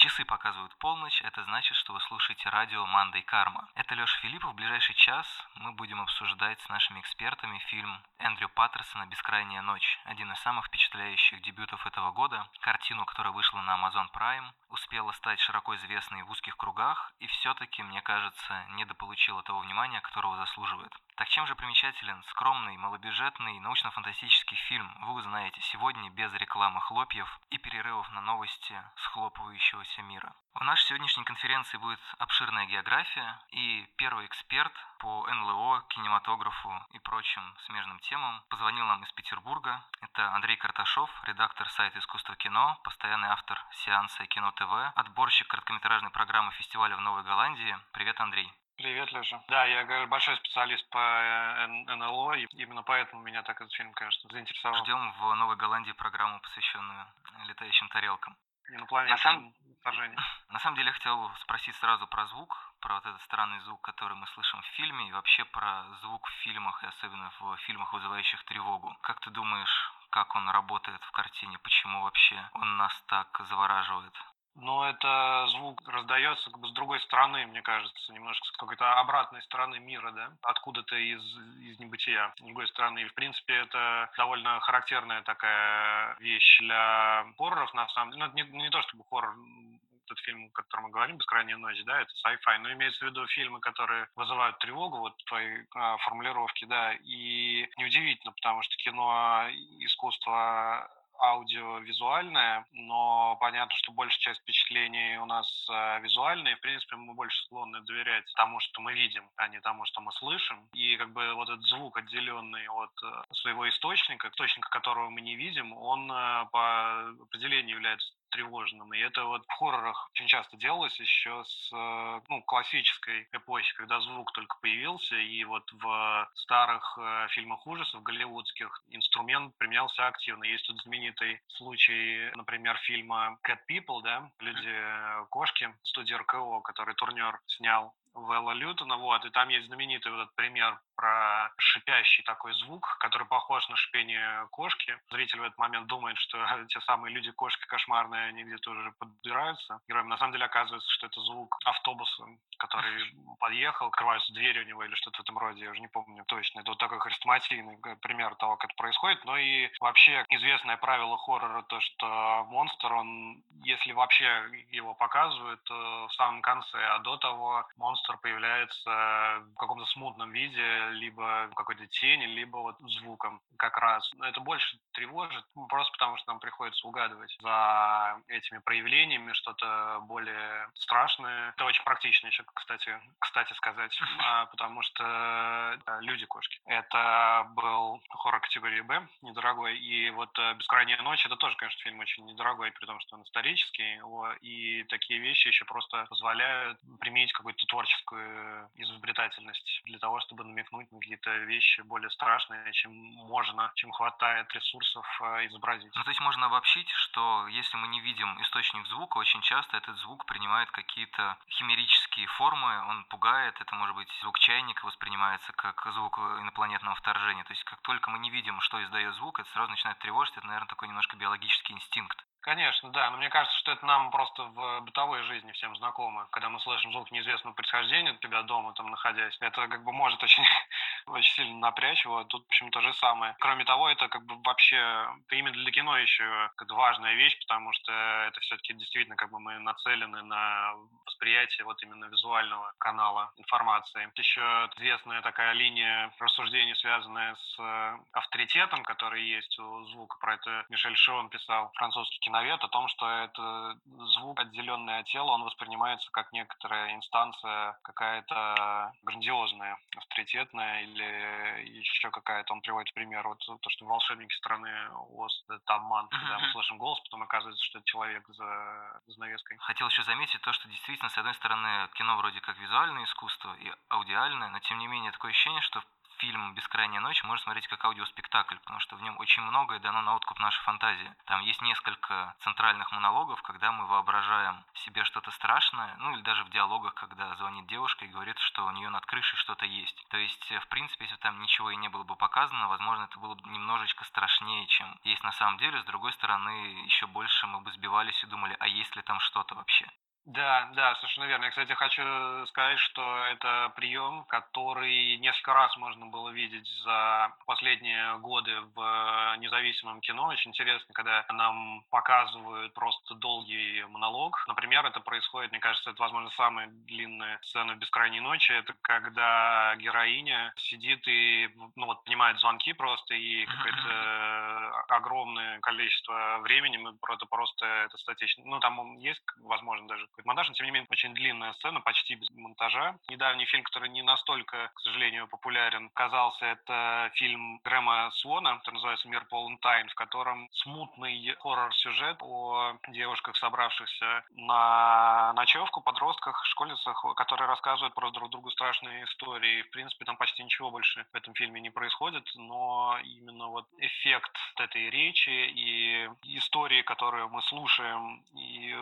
Часы показывают полночь, это значит, что вы слушаете радио «Мандай Карма». Это Леша Филиппов. В ближайший час мы будем обсуждать с нашими экспертами фильм Эндрю Паттерсона «Бескрайняя ночь». Один из самых впечатляющих дебютов этого года. Картину, которая вышла на Amazon Prime, успела стать широко известной в узких кругах и все-таки, мне кажется, недополучила того внимания, которого заслуживает. Так чем же примечателен скромный, малобюджетный, научно-фантастический фильм, вы узнаете сегодня без рекламы хлопьев и перерывов на новости схлопывающегося мира. В нашей сегодняшней конференции будет обширная география и первый эксперт по НЛО, кинематографу и прочим смежным темам позвонил нам из Петербурга. Это Андрей Карташов, редактор сайта «Искусство кино», постоянный автор сеанса «Кино ТВ», отборщик короткометражной программы фестиваля в Новой Голландии. Привет, Андрей. Привет, Леша. Да, я говорю, большой специалист по э, НЛО, и именно поэтому меня так этот фильм, конечно, заинтересовал. Ждем в Новой Голландии программу, посвященную летающим тарелкам. Инопланетным на самом... вторжением. На самом деле я хотел спросить сразу про звук, про вот этот странный звук, который мы слышим в фильме, и вообще про звук в фильмах, и особенно в фильмах, вызывающих тревогу. Как ты думаешь, как он работает в картине, почему вообще он нас так завораживает? Но это звук раздается как бы с другой стороны, мне кажется, немножко с какой-то обратной стороны мира, да, откуда-то из, из небытия, с другой стороны. И, в принципе, это довольно характерная такая вещь для хорроров, на самом деле. Ну, не, не то чтобы хоррор, тот фильм, о котором мы говорим, «Бескрайняя ночь», да, это sci-fi, но имеется в виду фильмы, которые вызывают тревогу, вот твои а, формулировки, да, и неудивительно, потому что кино, искусство аудиовизуальное, но понятно, что большая часть впечатлений у нас э, визуальные. В принципе, мы больше склонны доверять тому, что мы видим, а не тому, что мы слышим. И как бы вот этот звук, отделенный от э, своего источника, источника которого мы не видим, он э, по определению является тревожным. И это вот в хоррорах очень часто делалось еще с э, ну, классической эпохи, когда звук только появился, и вот в старых э, фильмах ужасов голливудских инструмент применялся активно. Есть тут знаменитый случай, например, фильма Cat People, да, люди-кошки, студии РКО, который турнер снял Вэлла Лютона, вот, и там есть знаменитый вот этот пример про шипящий такой звук, который похож на шипение кошки. Зритель в этот момент думает, что те самые люди-кошки кошмарные, они где-то уже подбираются. Героям на самом деле оказывается, что это звук автобуса, который подъехал, открываются двери у него или что-то в этом роде, я уже не помню точно. Это вот такой хрестоматийный пример того, как это происходит. Но и вообще известное правило хоррора то, что монстр, он, если вообще его показывают, то в самом конце, а до того монстр монстр появляется в каком-то смутном виде, либо какой-то тени, либо вот звуком как раз. Это больше тревожит, ну, просто потому что нам приходится угадывать за этими проявлениями что-то более страшное. Это очень практично еще, кстати, кстати сказать, а, потому что люди-кошки. Это был хоррор категории Б, недорогой, и вот э, «Бескрайняя ночь» — это тоже, конечно, фильм очень недорогой, при том, что он исторический, и такие вещи еще просто позволяют применить творческий творческую изобретательность для того, чтобы намекнуть на какие-то вещи более страшные, чем можно, чем хватает ресурсов э, изобразить. Ну, то есть можно обобщить, что если мы не видим источник звука, очень часто этот звук принимает какие-то химерические формы, он пугает, это может быть звук чайника воспринимается как звук инопланетного вторжения. То есть как только мы не видим, что издает звук, это сразу начинает тревожить, это, наверное, такой немножко биологический инстинкт. Конечно, да, но мне кажется, что это нам просто в бытовой жизни всем знакомо. Когда мы слышим звук неизвестного происхождения у тебя дома, там находясь, это как бы может очень, очень сильно напрячь его. Тут, в общем, то же самое. Кроме того, это как бы вообще, именно для кино еще как важная вещь, потому что это все-таки действительно как бы мы нацелены на восприятие вот именно визуального канала информации. Еще известная такая линия рассуждений, связанная с авторитетом, который есть у звука. Про это Мишель Шон писал, французский киновед о том, что это звук, отделенный от тела, он воспринимается как некоторая инстанция какая-то грандиозная, авторитетная или еще какая-то. Он приводит пример, вот то, что волшебники страны Оз, это обман, когда мы слышим голос, потом оказывается, что это человек за занавеской. Хотел еще заметить то, что действительно, с одной стороны, кино вроде как визуальное искусство и аудиальное, но тем не менее такое ощущение, что фильм «Бескрайняя ночь» можно смотреть как аудиоспектакль, потому что в нем очень многое дано на откуп нашей фантазии. Там есть несколько центральных монологов, когда мы воображаем себе что-то страшное, ну или даже в диалогах, когда звонит девушка и говорит, что у нее над крышей что-то есть. То есть, в принципе, если там ничего и не было бы показано, возможно, это было бы немножечко страшнее, чем есть на самом деле. С другой стороны, еще больше мы бы сбивались и думали, а есть ли там что-то вообще. Да, да, совершенно верно. Я, кстати, хочу сказать, что это прием, который несколько раз можно было видеть за последние годы в независимом кино. Очень интересно, когда нам показывают просто долгий монолог. Например, это происходит, мне кажется, это, возможно, самая длинная сцена в «Бескрайней ночи». Это когда героиня сидит и, ну вот, понимает звонки просто, и какое-то огромное количество времени мы просто, просто это статично. Ну, там есть, возможно, даже какой-то монтаж, но тем не менее очень длинная сцена, почти без монтажа. Недавний фильм, который не настолько, к сожалению, популярен, казался, это фильм Грэма Свона, который называется «Мир полон тайн», в котором смутный хоррор-сюжет о девушках, собравшихся на ночевку, подростках, школьницах, которые рассказывают про друг другу страшные истории. В принципе, там почти ничего больше в этом фильме не происходит, но именно вот эффект этой речи и истории, которые мы слушаем, и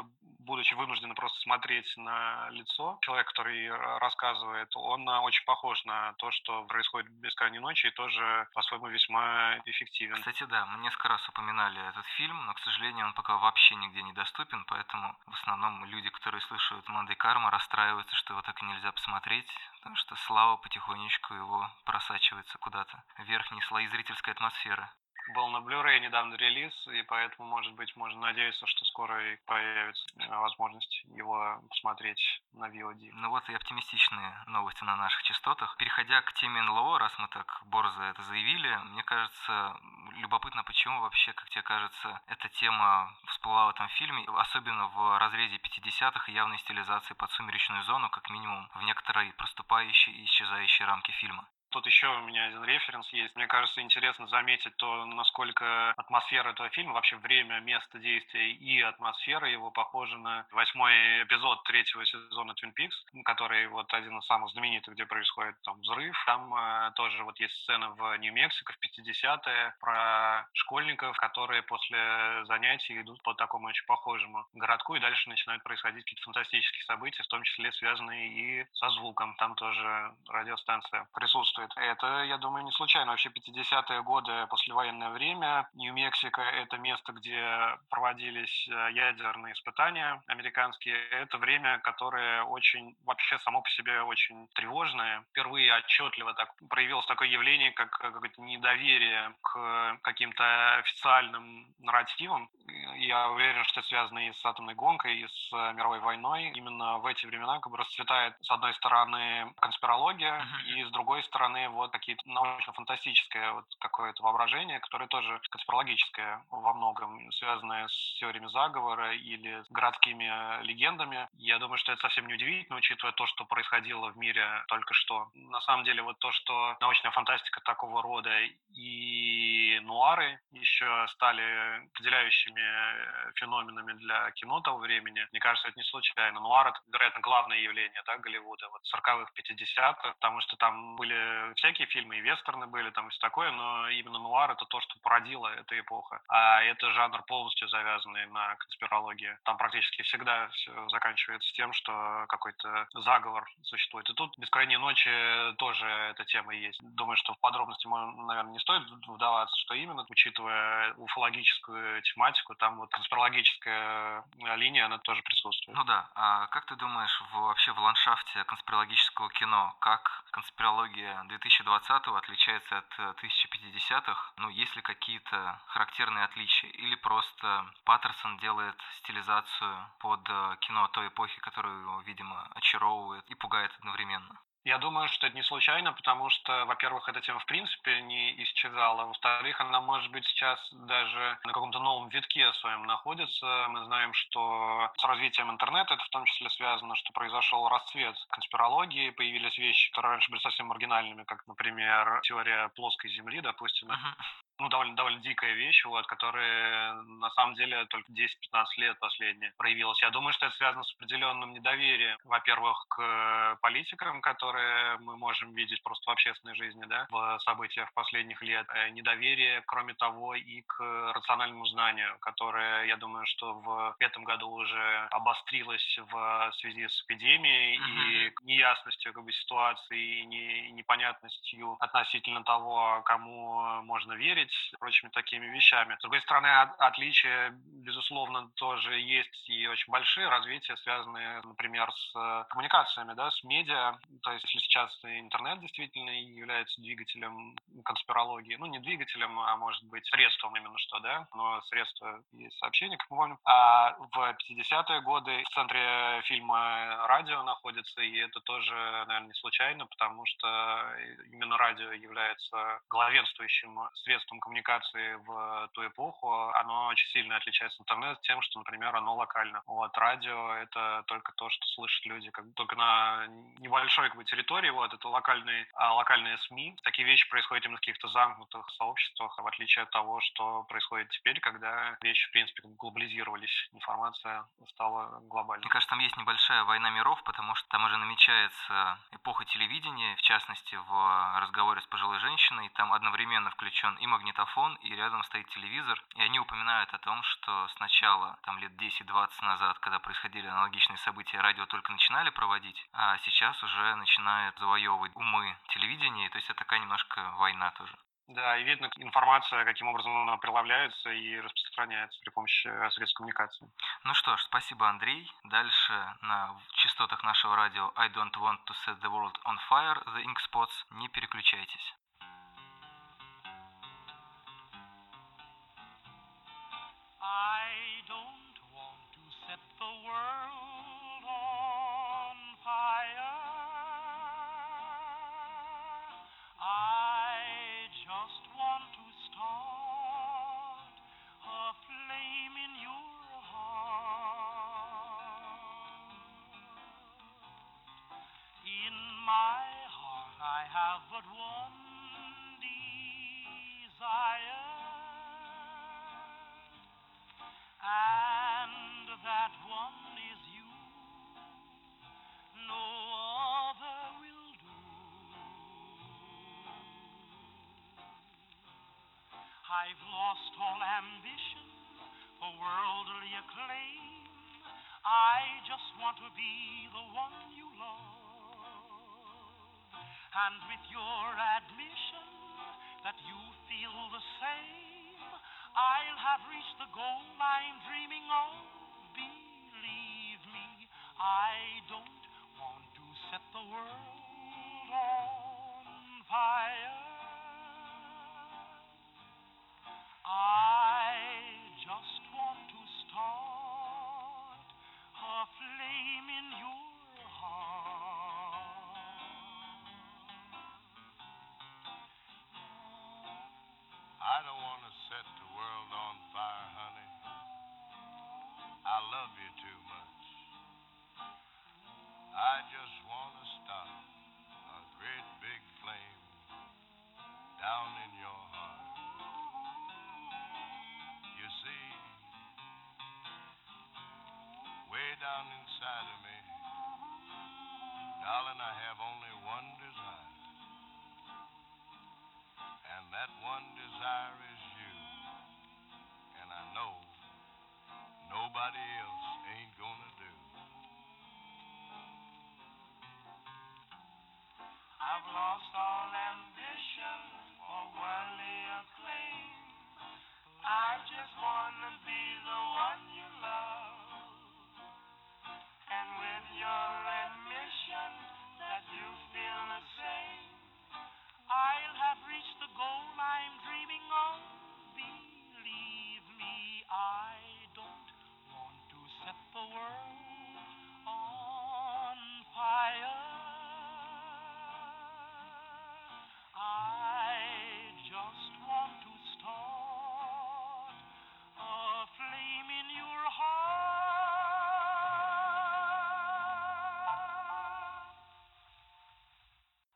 будучи вынуждены просто смотреть на лицо человека, который рассказывает, он очень похож на то, что происходит в «Бескрайней ночи», и тоже по-своему весьма эффективен. Кстати, да, мы несколько раз упоминали этот фильм, но, к сожалению, он пока вообще нигде не доступен, поэтому в основном люди, которые слышат «Мандай Карма», расстраиваются, что его так и нельзя посмотреть, потому что слава потихонечку его просачивается куда-то в верхние слои зрительской атмосферы был на Blu-ray недавно релиз, и поэтому, может быть, можно надеяться, что скоро и появится э, возможность его посмотреть на VOD. Ну вот и оптимистичные новости на наших частотах. Переходя к теме НЛО, раз мы так борзо это заявили, мне кажется, любопытно, почему вообще, как тебе кажется, эта тема всплыла в этом фильме, особенно в разрезе 50-х и явной стилизации под сумеречную зону, как минимум в некоторой проступающей и исчезающей рамке фильма. Тут еще у меня один референс есть. Мне кажется, интересно заметить то, насколько атмосфера этого фильма, вообще время, место действия и атмосфера его похожа на восьмой эпизод третьего сезона Twin Peaks, который вот один из самых знаменитых, где происходит там взрыв. Там э, тоже вот есть сцена в Нью-Мексико в 50-е про школьников, которые после занятий идут по такому очень похожему городку, и дальше начинают происходить какие-то фантастические события, в том числе связанные и со звуком. Там тоже радиостанция присутствует присутствует. Это, я думаю, не случайно. Вообще 50-е годы, послевоенное время, Нью-Мексико — это место, где проводились э, ядерные испытания американские. Это время, которое очень, вообще само по себе очень тревожное. Впервые отчетливо так проявилось такое явление, как какое-то недоверие к каким-то официальным нарративам. Я уверен, что это связано и с атомной гонкой, и с мировой войной. Именно в эти времена как бы расцветает, с одной стороны, конспирология, и с другой стороны, стороны, вот какие-то научно-фантастическое вот какое-то воображение, которое тоже конспирологическое во многом, связанное с теориями заговора или с городскими легендами. Я думаю, что это совсем не удивительно, учитывая то, что происходило в мире только что. На самом деле, вот то, что научная фантастика такого рода и нуары еще стали определяющими феноменами для кино того времени, мне кажется, это не случайно. Нуар — это, вероятно, главное явление да, Голливуда вот 40-х, 50-х, потому что там были всякие фильмы, и вестерны были, там и все такое, но именно нуар — это то, что породило эта эпоха. А это жанр полностью завязанный на конспирологии. Там практически всегда все заканчивается тем, что какой-то заговор существует. И тут «Бескрайние ночи» тоже эта тема есть. Думаю, что в подробности, наверное, не стоит вдаваться, что именно, учитывая уфологическую тематику, там вот конспирологическая линия, она тоже присутствует. Ну да. А как ты думаешь, вообще в ландшафте конспирологического кино, как конспирология 2020 отличается от 1050-х? Э, ну, есть ли какие-то характерные отличия? Или просто Паттерсон делает стилизацию под э, кино той эпохи, которую его, видимо, очаровывает и пугает одновременно? Я думаю, что это не случайно, потому что, во-первых, эта тема в принципе не исчезала. Во-вторых, она, может быть, сейчас даже на каком-то новом витке своем находится. Мы знаем, что с развитием интернета это в том числе связано, что произошел расцвет конспирологии, появились вещи, которые раньше были совсем маргинальными, как, например, теория плоской Земли, допустим. Uh-huh ну, довольно, довольно дикая вещь, вот, которая на самом деле только 10-15 лет последние проявилась. Я думаю, что это связано с определенным недоверием, во-первых, к политикам, которые мы можем видеть просто в общественной жизни, да, в событиях последних лет. Э, недоверие, кроме того, и к рациональному знанию, которое, я думаю, что в этом году уже обострилось в связи с эпидемией mm-hmm. и неясностью как бы, ситуации, и, не, и непонятностью относительно того, кому можно верить, прочими такими вещами. С другой стороны, от, отличия, безусловно, тоже есть и очень большие развития, связанные, например, с коммуникациями, да, с медиа. То есть, если сейчас интернет действительно является двигателем конспирологии, ну, не двигателем, а может быть средством именно что, да, но средство и сообщения, как мы помним. А в 50-е годы в центре фильма радио находится, и это тоже, наверное, не случайно, потому что именно радио является главенствующим средством коммуникации в ту эпоху. Оно очень сильно отличается от интернета тем, что, например, оно локально. Вот радио — это только то, что слышат люди как только на небольшой как бы, территории, вот, это локальные, а, локальные СМИ. Такие вещи происходят именно в каких-то замкнутых сообществах, в отличие от того, что происходит теперь, когда вещи, в принципе, глобализировались, информация стала глобальной. Мне кажется, там есть небольшая война миров, потому что там уже намечается эпоха телевидения, в частности, в разговоре с пожилой женщиной, там одновременно включен и магнитофон, и рядом стоит телевизор, и они упоминают о том, что сначала, там лет 10-20 назад, когда происходили аналогичные события, радио только начинали проводить, а сейчас уже начинает завоевывать умы телевидения, то есть это такая немножко война тоже. Да, и видно информация, каким образом она прилавляется и распространяется при помощи э, средств коммуникации. Ну что ж, спасибо, Андрей. Дальше на частотах нашего радио I don't want to set the world on fire, the ink spots. Не переключайтесь. The world on fire. have I've lost all ambition for worldly acclaim. I just want to be the one you love. And with your admission that you feel the same, I'll have reached the goal I'm dreaming of. Believe me, I don't want to set the world on fire. A flame in your I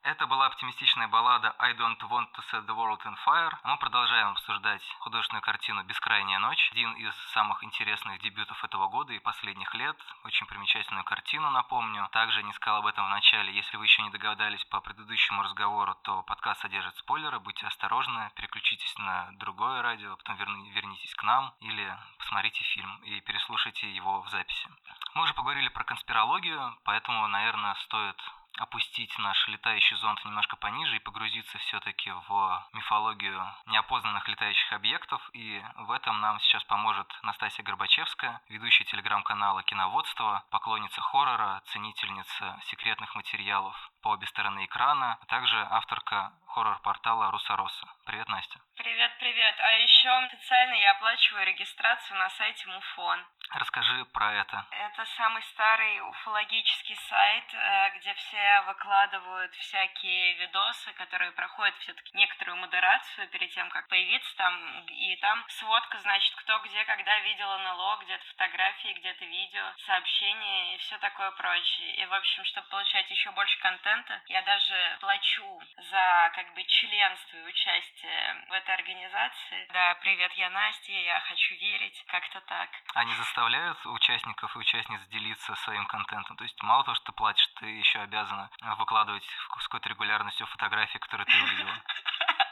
Это была оптимистичная баллада «I don't want to set the world on fire». Мы продолжаем обсуждать художественную картину «Бескрайняя ночь». Один из самых интересных дебютов этого года и последних лет. Очень примечательную картину, напомню. Также не сказал об этом в начале. Если вы еще не догадались по предыдущему разговору, то подкаст содержит спойлеры. Будьте осторожны, переключитесь на другое радио, потом вернитесь к нам или посмотрите фильм и переслушайте его в записи. Мы уже поговорили про конспирологию, поэтому, наверное, стоит опустить наш летающий зонд немножко пониже и погрузиться все-таки в мифологию неопознанных летающих объектов. И в этом нам сейчас поможет Настасья Горбачевская, ведущая телеграм-канала «Киноводство», поклонница хоррора, ценительница секретных материалов по обе стороны экрана, а также авторка хоррор-портала Русароса. Привет, Настя. Привет, привет. А еще специально я оплачиваю регистрацию на сайте Муфон. Расскажи про это. Это самый старый уфологический сайт, э, где все выкладывают всякие видосы, которые проходят все-таки некоторую модерацию перед тем, как появиться там. И там сводка, значит, кто где, когда видел НЛО, где-то фотографии, где-то видео, сообщения и все такое прочее. И, в общем, чтобы получать еще больше контента, я даже плачу за как бы членство и участие в этой организации. Да, привет, я Настя, я хочу верить, как-то так. Они заставляют участников и участниц делиться своим контентом. То есть мало того, что ты платишь, ты еще обязана выкладывать с какой-то регулярностью фотографии, которые ты увидела.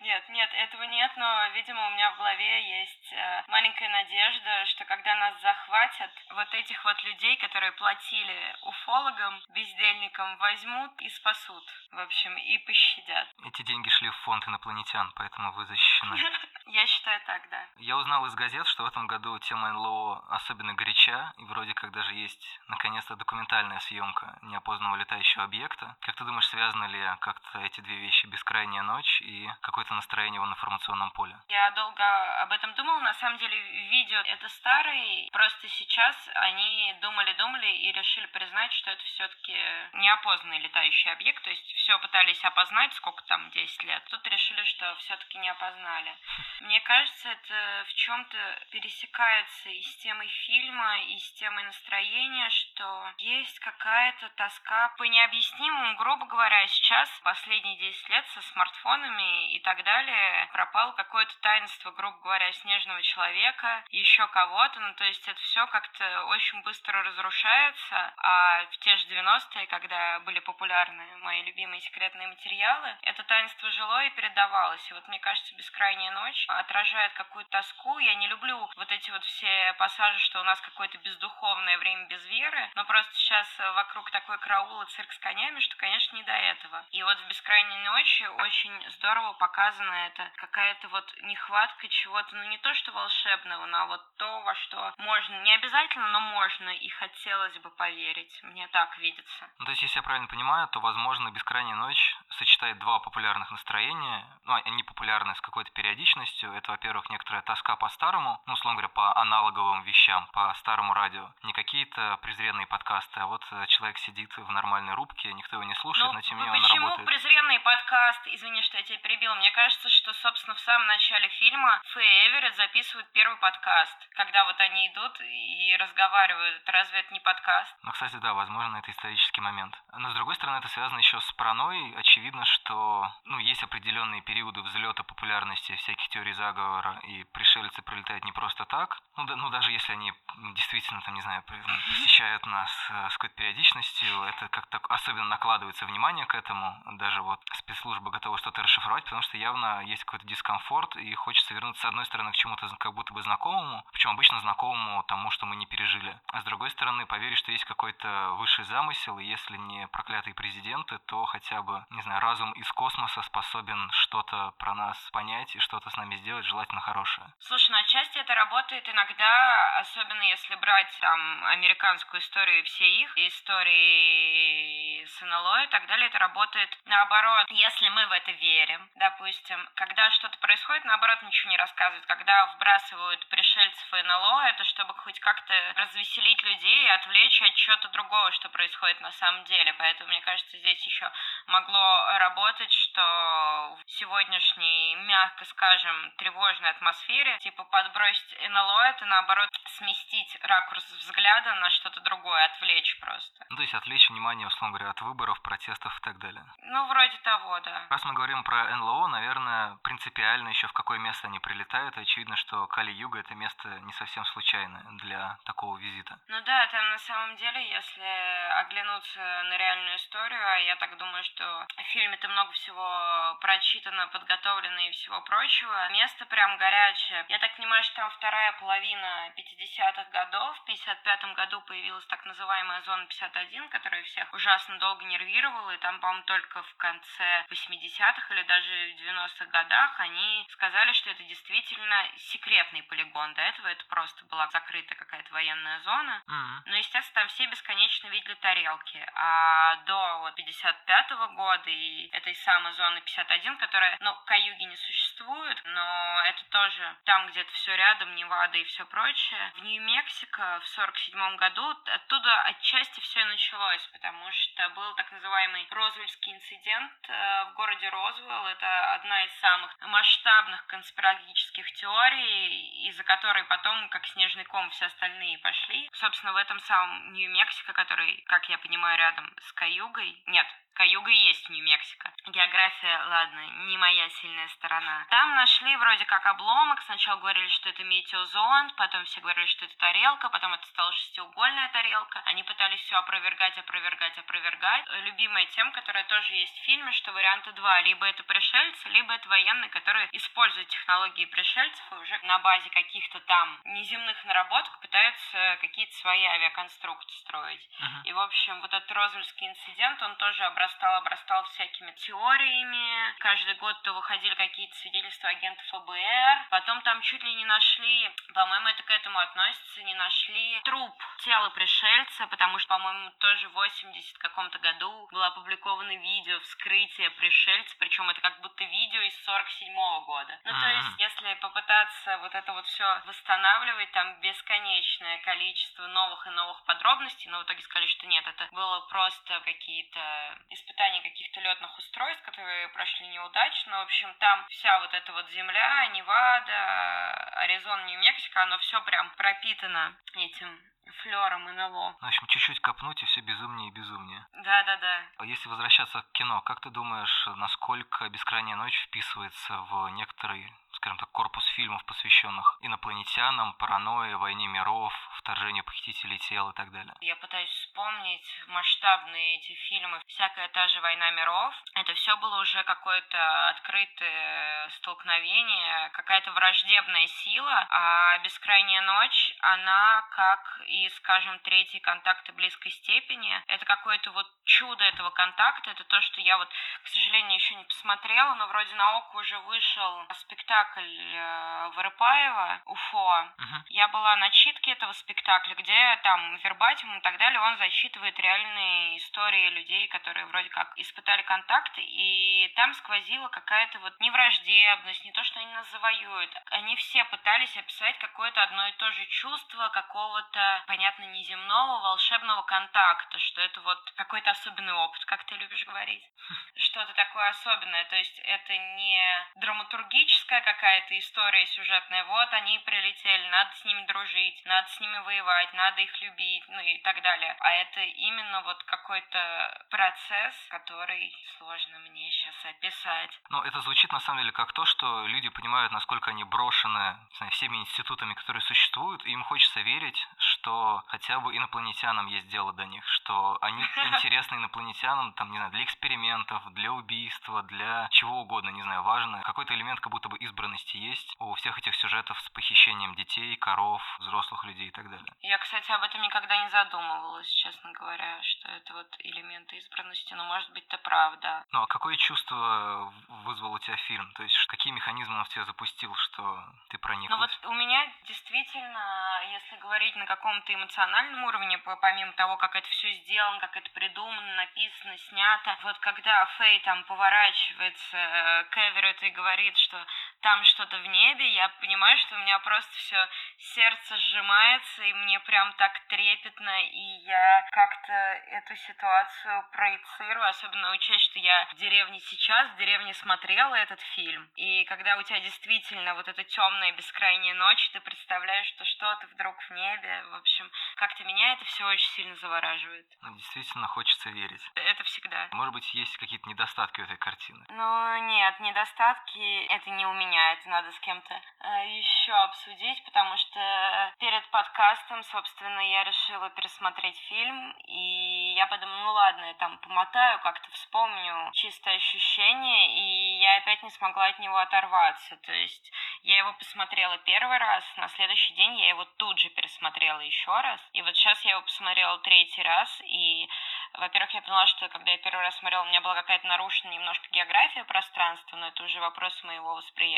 Нет, нет, этого нет, но, видимо, у меня в голове есть э, маленькая надежда, что когда нас захватят, вот этих вот людей, которые платили уфологам, бездельникам, возьмут и спасут, в общем, и пощадят. Эти деньги шли в фонд инопланетян, поэтому вы защищены. Я считаю так, да. Я узнал из газет, что в этом году тема НЛО особенно горяча, и вроде как даже есть, наконец-то, документальная съемка неопознанного летающего объекта. Как ты думаешь, связаны ли как-то эти две вещи «Бескрайняя ночь» и какое-то настроение в информационном поле? Я долго об этом думала. На самом деле, видео это старый. Просто сейчас они думали-думали и решили признать, что это все-таки неопознанный летающий объект. То есть все пытались опознать, сколько там, 10 лет. Тут решили, что все-таки не опознали. Мне кажется, это в чем-то пересекается и с темой фильма, и с темой настроения, что есть какая-то тоска по необъяснимому, грубо говоря, сейчас, последние 10 лет со смартфонами и так далее, пропало какое-то таинство, грубо говоря, снежного человека, еще кого-то, ну то есть это все как-то очень быстро разрушается, а в те же 90-е, когда были популярны мои любимые секретные материалы, это таинство жило и передавалось. И вот мне кажется, «Бескрайняя ночь» отражает какую-то тоску. Я не люблю вот эти вот все пассажи, что у нас какое-то бездуховное время без веры, но просто сейчас вокруг такой караул и цирк с конями, что, конечно, не до этого. И вот в «Бескрайней ночи» очень здорово показано это, какая-то вот нехватка чего-то, ну не то что волшебного, но вот то, во что можно, не обязательно, но можно и хотелось бы поверить. Мне так видится. Ну, то есть, если я правильно понимаю, то, возможно, «Бескрайняя ночь» сочетает два популярных настроения, ну, они популярны с какой-то периодичностью. Это, во-первых, некоторая тоска по старому, ну, условно говоря, по аналоговым вещам, по старому радио. Не какие-то презренные подкасты, а вот э, человек сидит в нормальной рубке, никто его не слушает, ну, но тем не менее он работает. Почему презренный подкаст? Извини, что я тебя перебил. Мне кажется, что, собственно, в самом начале фильма Фэй Эверетт записывают первый подкаст, когда вот они идут и разговаривают. Разве это не подкаст? Ну, кстати, да, возможно, это исторический момент. Но, с другой стороны, это связано еще с паранойей. Очевидно, что ну, есть определенные периоды взлета популярности всяких теорий заговора, и пришельцы прилетают не просто так. Ну, да, ну даже если они действительно, там, не знаю, посещают нас э, с какой-то периодичностью, это как-то особенно накладывается внимание к этому. Даже вот спецслужбы готовы что-то расшифровать, потому что явно есть какой-то дискомфорт, и хочется вернуться, с одной стороны, к чему-то как будто бы знакомому, причем обычно знакомому тому, что мы не пережили. А с другой стороны, поверить, что есть какой-то высший замысел, и если не проклятые президенты, то хотя бы, не знаю, разум из космоса способен что-то про нас понять и что-то с нами сделать, желательно хорошее. Слушай, ну отчасти это работает иногда, особенно если брать там американскую историю и все их истории с НЛО и так далее, это работает наоборот. Если мы в это верим, допустим, когда что-то происходит, наоборот, ничего не рассказывают. Когда вбрасывают пришельцев и НЛО, это чтобы хоть как-то развеселить людей и отвлечь от чего-то другого, что происходит на самом деле. Поэтому, мне кажется, здесь еще могло работать, что в сегодняшней, мягко скажем, тревожной атмосфере, типа подбросить НЛО, это наоборот сместить ракурс взгляда на что-то другое, отвлечь просто. Ну, то есть отвлечь внимание, условно говоря, от выборов, протестов и так далее. Ну, вроде того, да. Раз мы говорим про НЛО, наверное, принципиально еще в какое место они прилетают. Очевидно, что Кали-Юга это место не совсем случайное для такого визита. Ну да, там на самом деле, если оглянуться на реальную историю, а я так думаю, что в фильме-то много всего прочитано, подготовлено и всего прочего, место прям горячее. Я так понимаю, что там вторая половина 50-х годов. В 55 году появилась так называемая зона 51, которая всех ужасно долго нервировала, и там, по-моему, только в конце 80-х или даже в 90-х годах они сказали, что это действительно секретный полигон. До этого это просто была закрытая какая-то военная зона. Mm-hmm. Но, естественно, там все бесконечно видели тарелки. А до вот 55 -го года и этой самой зоны 51, которая, ну, Каюги не существует, но это тоже там где-то все рядом, Невада и все прочее. В Нью-Мексико в 47 году оттуда отчасти все началось, потому что был так называемый Розвельский инцидент э, в городе Розвелл. Это одна из самых масштабных конспирологических теорий, из-за которой потом, как снежный ком, все остальные пошли. Собственно, в этом самом Нью-Мексико, который, как я понимаю, рядом с Каюгой. Нет, Каюга есть Нью-Мексико. География, ладно, не моя сильная сторона. Там нашли вроде как обломок. Сначала говорили, что это метеозонд, потом все говорили, что это тарелка, потом это стала шестиугольная тарелка. Они пытались все опровергать, опровергать, опровергать. Любимая тема, которая тоже есть в фильме, что варианта два. Либо это пришельцы, либо это военные, которые используют технологии пришельцев и уже на базе каких-то там неземных наработок пытаются какие-то свои авиаконструкты строить. Uh-huh. И, в общем, вот этот Розвельский инцидент, он тоже обрастал, обрастал всякими теориями. Каждый год то выходили какие-то свидетельства агентов ФБР. Потом там чуть ли не нашли, по-моему, это к этому относится, не нашли труп тела пришельца, потому что, по-моему, тоже в 80 каком-то году было опубликовано видео вскрытия пришельца, причем это как будто видео из 47 -го года. Ну, то есть, если попытаться вот это вот все восстанавливать, там бесконечное количество новых и новых подробностей, но в итоге сказали, что нет, это было просто какие-то испытания каких-то летных устройств, которые прошли неудачно. В общем, там вся вот эта вот земля, Невада, Аризона, Нью-Мексико, оно все прям пропитано этим флером НЛО. В общем, чуть-чуть копнуть, и все безумнее и безумнее. Да-да-да. А Если возвращаться к кино, как ты думаешь, насколько «Бескрайняя ночь» вписывается в некоторый скажем так, корпус фильмов, посвященных инопланетянам, паранойи, войне миров, вторжению похитителей тел и так далее. Я пытаюсь вспомнить масштабные эти фильмы. Всякая та же «Война миров». Это все было уже какое-то открытое столкновение, какая-то враждебная сила. А «Бескрайняя ночь», она, как и, скажем, «Третий контакт и близкой степени», это какое-то вот чудо этого контакта. Это то, что я вот, к сожалению, еще не посмотрела, но вроде на око уже вышел спектакль спектакль Воропаева «Уфо». Мгм. Я была на читке этого спектакля, где там вербатим и так далее, он зачитывает реальные истории людей, которые вроде как испытали контакты, и там сквозила какая-то вот невраждебность, не то, что они нас завоюют. Они все пытались описать какое-то одно и то же чувство какого-то, понятно, неземного, волшебного контакта, что это вот какой-то особенный опыт, как ты любишь говорить. Что-то такое особенное, то есть это не драматургическая какая-то история сюжетная, вот они прилетели, надо с ними дружить, надо с ними воевать, надо их любить, ну и так далее. А это именно вот какой-то процесс, который сложно мне сейчас описать. Но это звучит на самом деле как то, что люди понимают, насколько они брошены знаю, всеми институтами, которые существуют, и им хочется верить, что хотя бы инопланетянам есть дело до них, что они интересны инопланетянам, там, не знаю, для экспериментов, для убийства, для чего угодно, не знаю, важно. Какой-то элемент как будто бы избранности есть у всех этих сюжетов с похищением детей, коров, взрослых людей и так далее. Я, кстати, об этом никогда не задумывалась, честно говоря, что это вот элементы избранности, но может быть это правда. Ну а какое чувство вызвал у тебя фильм? То есть какие механизмы он в тебя запустил, что ты прониклась? Ну вот у меня действительно, если говорить на каком каком-то эмоциональном уровне, помимо того, как это все сделано, как это придумано, написано, снято. Вот когда Фэй там поворачивается э, к Эверетту и говорит, что там что-то в небе, я понимаю, что у меня просто все сердце сжимается, и мне прям так трепетно, и я как-то эту ситуацию проецирую, особенно учесть, что я в деревне сейчас, в деревне смотрела этот фильм, и когда у тебя действительно вот эта темная бескрайняя ночь, ты представляешь, что что-то вдруг в небе, в общем, как-то меня это все очень сильно завораживает. Ну, действительно хочется верить. Это всегда. Может быть, есть какие-то недостатки у этой картины? Ну, нет, недостатки это не у меня, это надо с кем-то э, еще обсудить, потому что перед подкастом, собственно, я решила пересмотреть фильм, и я подумала, ну ладно, я там помотаю, как-то вспомню чистое ощущение, и я опять не смогла от него оторваться. То есть я его посмотрела первый раз, на следующий день я его тут же пересмотрела еще раз, и вот сейчас я его посмотрела третий раз, и во-первых, я поняла, что когда я первый раз смотрела, у меня была какая-то нарушена немножко география пространства, но это уже вопрос моего восприятия.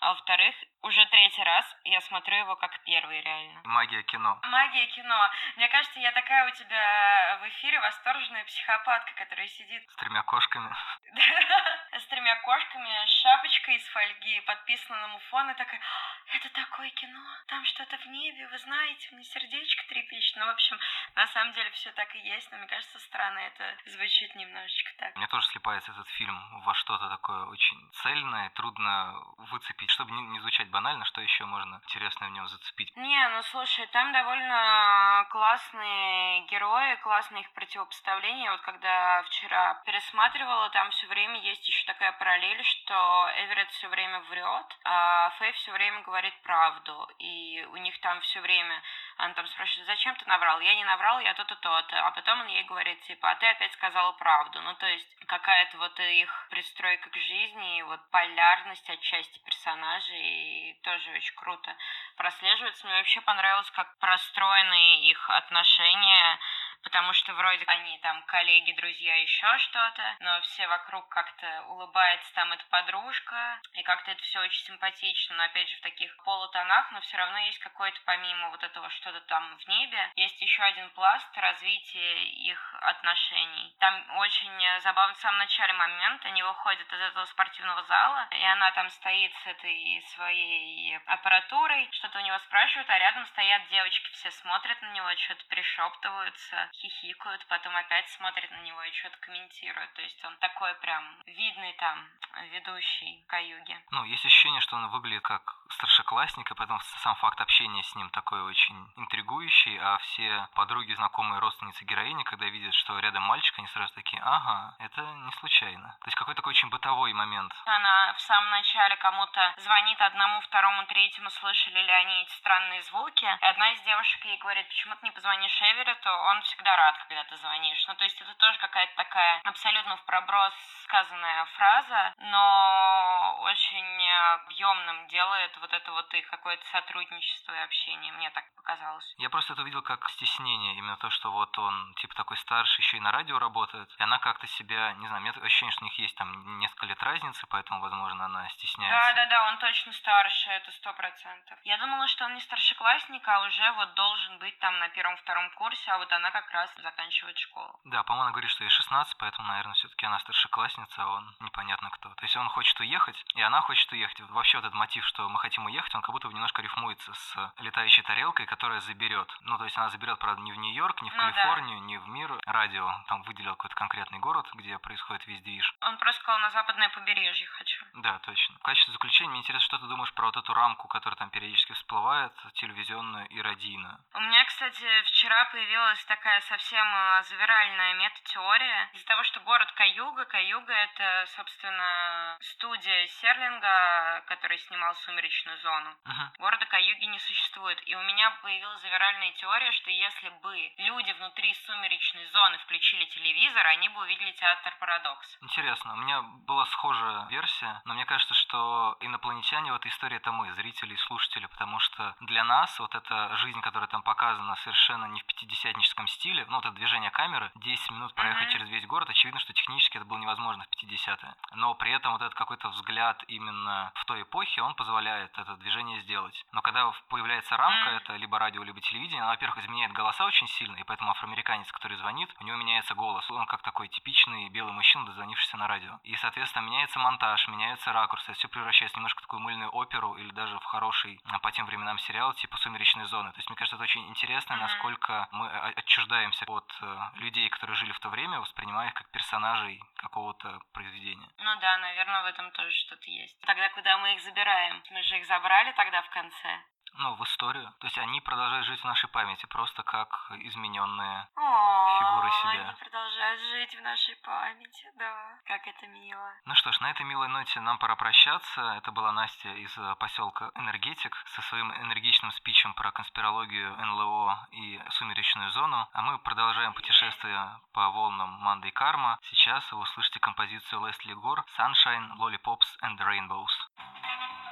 А во-вторых, уже третий раз я смотрю его как первый, реально. Магия кино. Магия кино. Мне кажется, я такая у тебя в эфире восторженная психопатка, которая сидит С тремя кошками. с тремя кошками, с шапочкой из фольги, подписана на муфон, и такая, «А, это такое кино, там что-то в небе, вы знаете, мне сердечко трепещет. Ну, в общем, на самом деле все так и есть, но мне кажется, странно это звучит немножечко так. Мне тоже слепается этот фильм во что-то такое очень цельное, трудно выцепить. Чтобы не, не звучать банально, что еще можно интересное в нем зацепить? Не, ну слушай, там довольно классные герои, классные их противопоставления. Вот когда вчера пересматривала, там все время есть еще такая параллель, что Эверетт все время врет, а Фэй все время говорит правду. И у них там все время, она там спрашивает, зачем ты наврал? Я не наврал, я то-то, то-то. А потом он ей говорит, типа, а ты опять сказала правду. Ну, то есть какая-то вот их пристройка к жизни, и вот полярность отчасти персонажей, тоже очень круто прослеживается. Мне вообще понравилось, как простроены их отношения, потому что вроде они там коллеги, друзья, еще что-то, но все вокруг как-то улыбается там эта подружка, и как-то это все очень симпатично, но опять же в таких полутонах, но все равно есть какое-то помимо вот этого что-то там в небе, есть еще один пласт развития их отношений. Там очень забавно в самом начале момент, они выходят из этого спортивного зала, и она там стоит с этой своей аппаратурой, что-то у него спрашивают, а рядом стоят девочки, все смотрят на него, что-то перешептываются, хихикают, потом опять смотрят на него и что-то комментируют. То есть он такой прям видный там ведущий Каюги. Ну, есть ощущение, что он выглядит как старшеклассник, и поэтому сам факт общения с ним такой очень интригующий, а все подруги, знакомые, родственницы героини, когда видят, что рядом мальчик, они сразу такие, ага, это не случайно. То есть какой-то такой очень бытовой момент. Она в самом начале кому-то звонит одному, второму, третьему, слышали ли они эти странные звуки. И одна из девушек ей говорит, почему ты не позвонишь Эверетту, он всегда рад, когда ты звонишь. Ну, то есть это тоже какая-то такая абсолютно в проброс сказанная фраза, но очень объемным делает вот это вот их какое-то сотрудничество и общение, мне так показалось. Я просто это увидел как стеснение, именно то, что вот он типа такой старший, еще и на радио работает, и она как-то себя, не знаю, у меня ощущение, что у них есть там несколько лет разницы, поэтому, возможно, она стесняется. Да-да-да, он точно старше, это сто процентов. Я думала, что он не старшеклассник, а уже вот должен быть там на первом-втором курсе, а вот она как раз заканчивает школу. Да, по-моему, она говорит, что ей 16, поэтому, наверное, все-таки она старшеклассница, а он непонятно кто. То есть он хочет уехать, и она хочет уехать. Вообще вот этот мотив, что мы хотим уехать, он как будто бы немножко рифмуется с летающей тарелкой, которая заберет. Ну, то есть она заберет, правда, не в Нью-Йорк, не в Ну да. Калифорнию, не в мир. Радио там выделил какой-то конкретный город, где происходит весь движ. Он просто сказал, на западное побережье хочу. Да, точно. В качестве заключения мне интересно, что ты думаешь про вот эту рамку, которая там периодически всплывает, телевизионную и радийную. У меня, кстати, вчера появилась такая совсем э, завиральная мета-теория. Из-за того, что город Каюга, Каюга — это, собственно, студия Серлинга, который снимал «Сумеречную зону». Мгм. Города Каюги не существует. И у меня появилась завиральная теория, что если бы люди внутри сумеречной зоны включили телевизор, они бы увидели театр Парадокс. Интересно, у меня была схожая версия, но мне кажется, что инопланетяне в этой истории это мы, зрители и слушатели, потому что для нас вот эта жизнь, которая там показана, совершенно не в пятидесятническом стиле, ну, вот это движение камеры, 10 минут проехать Мгм. через весь город, очевидно, что технически это было невозможно в 50-е. Но при этом вот этот какой-то взгляд именно в той эпохе, он позволяет это движение сделать. Но когда появляется рамка, Мгм. это либо радио, либо телевидение, она, во-первых, изменяет голоса очень сильно, и поэтому афроамериканец, который звонит, у него меняется голос. Он как такой типичный белый мужчина, дозвонившийся на радио. И, соответственно, меняется монтаж, меняются ракурсы, все превращается немножко в такую мыльную оперу или даже в хороший а, по тем временам сериал типа «Сумеречные зоны». То есть, мне кажется, это очень интересно, насколько мы а, отчуждаемся от э, людей, которые жили в то время, воспринимая их как персонажей какого-то произведения. Ну да, наверное, в этом тоже что-то есть. Тогда куда мы их забираем? Мы же их забрали тогда в конце. Ну, в историю. То есть они продолжают жить в нашей памяти, просто как измененные. О, Фигуры себя. Они продолжают жить в нашей памяти, да. Как это мило. Ну что ж, на этой милой ноте нам пора прощаться. Это была Настя из э, поселка Энергетик со своим энергичным спичем про конспирологию НЛО и сумеречную зону. А мы продолжаем путешествие по волнам Манды и Карма. Сейчас вы услышите композицию Лесли Гор Sunshine, Lollipops and Rainbows. Sunshine,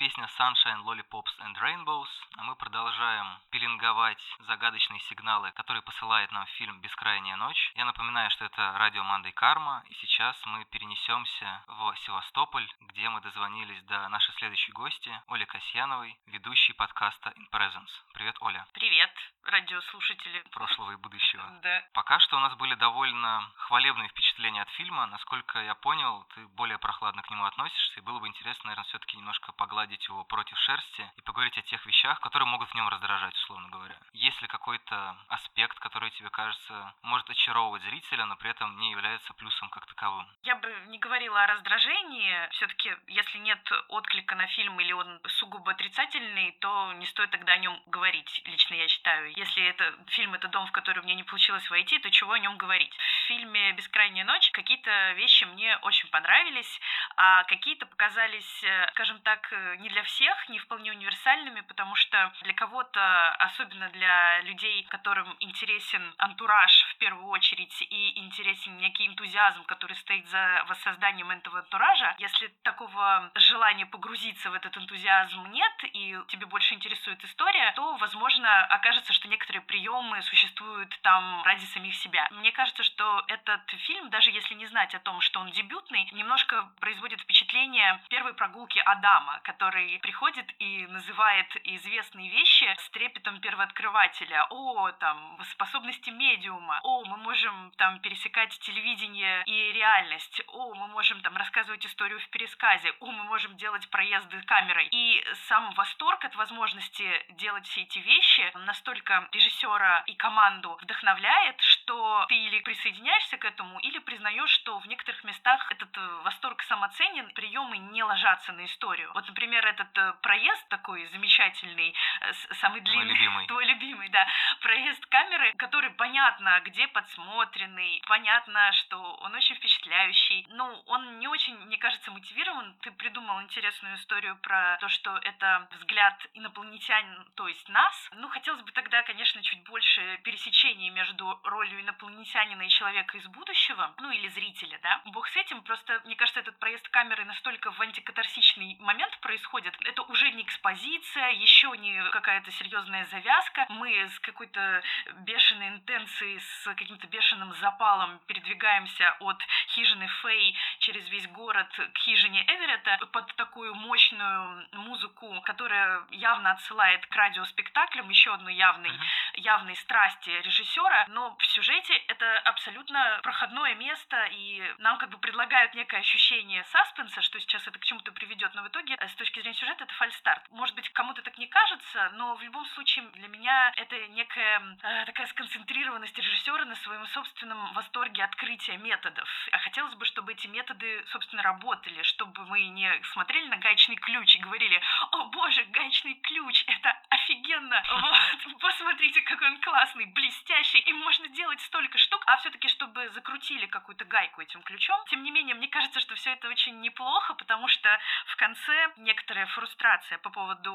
песня Sunshine, Lollipops and Rainbows, а мы продолжаем пеленговать загадочные сигналы, которые посылает нам фильм «Бескрайняя ночь». Я напоминаю, что это радио Мандай Карма, и сейчас мы перенесемся в Севастополь, где мы дозвонились до нашей следующей гости, Оли Касьяновой, ведущей подкаста In Presence. Привет, Оля, Привет, радиослушатели. прошлого и будущего. Да. Пока что у нас были довольно хвалебные впечатления от фильма. Насколько я понял, ты более прохладно к нему относишься, и было бы интересно, наверное, все-таки немножко погладить его против шерсти и поговорить о тех вещах, которые могут в нем раздражать, условно говоря. Есть ли какой-то аспект, который тебе кажется может очаровывать зрителя, но при этом не является плюсом как таковым? Я бы не говорила о раздражении. Все-таки, если нет отклика на фильм или он сугубо отрицательный, то не стоит тогда о нем говорить, лично я считаю. Если это фильм это дом, в который мне не получилось войти, то чего о нем говорить? В фильме «Бескрайняя ночь» какие-то вещи мне очень понравились, а какие-то показались, э, скажем так, э, не для всех, не вполне универсальными, потому что для кого-то, особенно для людей, которым интересен антураж в первую очередь и интересен некий энтузиазм, который стоит за воссозданием этого антуража, если такого желания погрузиться в этот энтузиазм нет, и тебе больше интересует история, то, возможно, окажется, что некоторые приемы существуют там ради самих себя. Мне кажется, что этот фильм, даже если не знать о том, что он дебютный, немножко производит впечатление первой прогулки Адама, который приходит и называет известные вещи с трепетом первооткрывателя. О, там, способности медиума. О, мы можем там пересекать телевидение и реальность. О, мы можем там рассказывать историю в пересказе. О, мы можем делать проезды камерой. И сам восторг от возможности делать все эти вещи настолько режиссера и команду вдохновляет, что ты или присоединяешься к этому, или признаешь, что в некоторых местах этот э, восторг самоценен, приемы не ложатся на историю. Вот, например, этот э, проезд такой замечательный, э, самый длинный. Мой любимый. Твой любимый, да. Проезд камеры, который понятно, где подсмотренный, понятно, что он очень впечатляющий. Ну, он не очень, мне кажется, мотивирован. Ты придумал интересную историю про то, что это взгляд инопланетян, то есть нас. Ну, хотелось бы тогда, конечно, чуть больше пересечений между ролью инопланетянина и человека из будущего, ну или зрителя, да. Бог с этим, просто, мне кажется, этот проезд камеры настолько в антикатарсичный момент происходит. Это уже не экспозиция, еще не какая-то серьезная завязка. Мы с какой-то бешеной интенцией, с каким-то бешеным запалом передвигаемся от хижины Фэй через весь город к хижине Эверетта под такую мощную музыку, которая явно отсылает к радиоспектаклям, еще одной явной, Мгм. явной страсти режиссера, но в сюжете это абсолютно проходное место, и нам как бы предлагают некое ощущение саспенса, что сейчас это к чему-то приведет, но в итоге э, с точки зрения сюжета это фальстарт. Может быть, кому-то так не кажется, но в любом случае для меня это некая э, такая сконцентрированность режиссера на своем собственном восторге открытия методов. А хотелось бы, чтобы эти методы, собственно, работали, чтобы мы не смотрели на гаечный ключ и говорили, о боже, гаечный ключ, это офигенно, вот, посмотрите, какой он классный, блестящий, и можно делать столько штук, а все-таки, чтобы закрутили какую-то гайку этим ключом. Тем не менее, мне кажется, что все это очень неплохо, потому что в конце некоторая фрустрация по поводу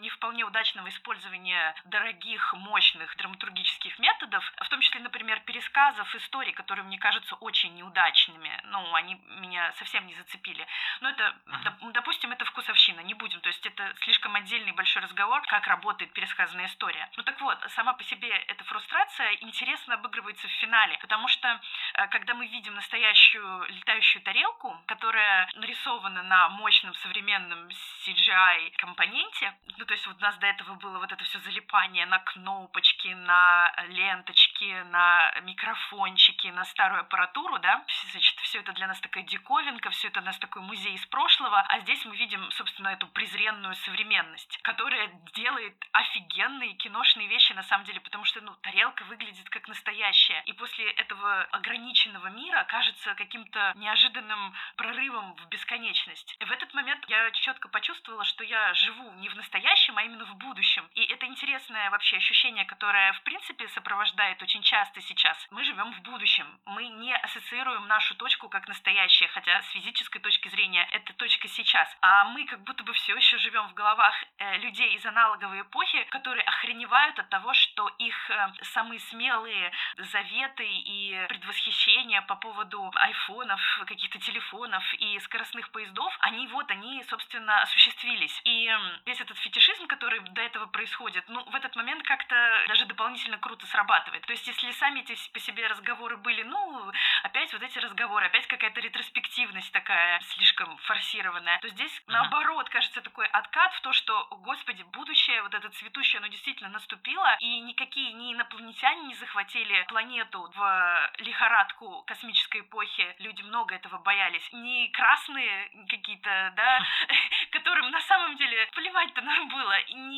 не вполне удачного использования дорогих, мощных драматургических методов, в том числе, например, пересказов историй, которые мне кажутся очень неудачными. Ну, они меня совсем не зацепили. Но это, доп- допустим, это вкусовщина, не будем. То есть это слишком отдельный большой разговор, как работает пересказанная история. Ну так вот, сама по себе эта фрустрация интересно обыгрывается в финале, потому что э, когда мы видим настоящую летающую тарелку, которая нарисована на мощном современном CGI компоненте, ну то есть вот у нас до этого было вот это все залипание на кнопочки, на ленточки, на микрофончики, на старую аппаратуру, да, значит, все это для нас такая диковинка, все это у нас такой музей из прошлого, а здесь мы видим, собственно, эту презренную современность, которая делает офигенные киношные вещи на самом деле, потому что, ну, тарелка выглядит как настоящая, и после этого ограниченного мира кажется каким-то неожиданным прорывом в бесконечность. В этот момент я четко почувствовала, что я живу не в настоящем, а именно в будущем. И это интересное вообще ощущение, которое, в принципе, сопровождает очень часто сейчас. Мы живем в будущем. Мы не ассоциируем нашу точку как настоящее, хотя с физической точки зрения это точка сейчас. А мы как будто бы все еще живем в головах э, людей из аналоговой эпохи, которые охреневают от того, что их э, самые смелые заветы и предвосхищения по поводу айфонов, каких-то телефонов и скоростных поездов, они вот, они, собственно, осуществились. И весь этот фетишизм, который до этого происходит, ну, в этот момент как-то даже дополнительно круто срабатывает. То есть, если сами эти по себе разговоры были, ну, опять вот эти разговоры, опять какая-то ретроспективность такая слишком форсированная, то здесь, Мгм. наоборот, кажется такой откат в то, что, господи, будущее, вот это цветущее, оно действительно наступило, и никакие ни инопланетяне не захватили планету в лихорадку космической эпохи, люди много этого боялись, ни красные какие-то, да, которым на самом деле плевать-то нам было, ни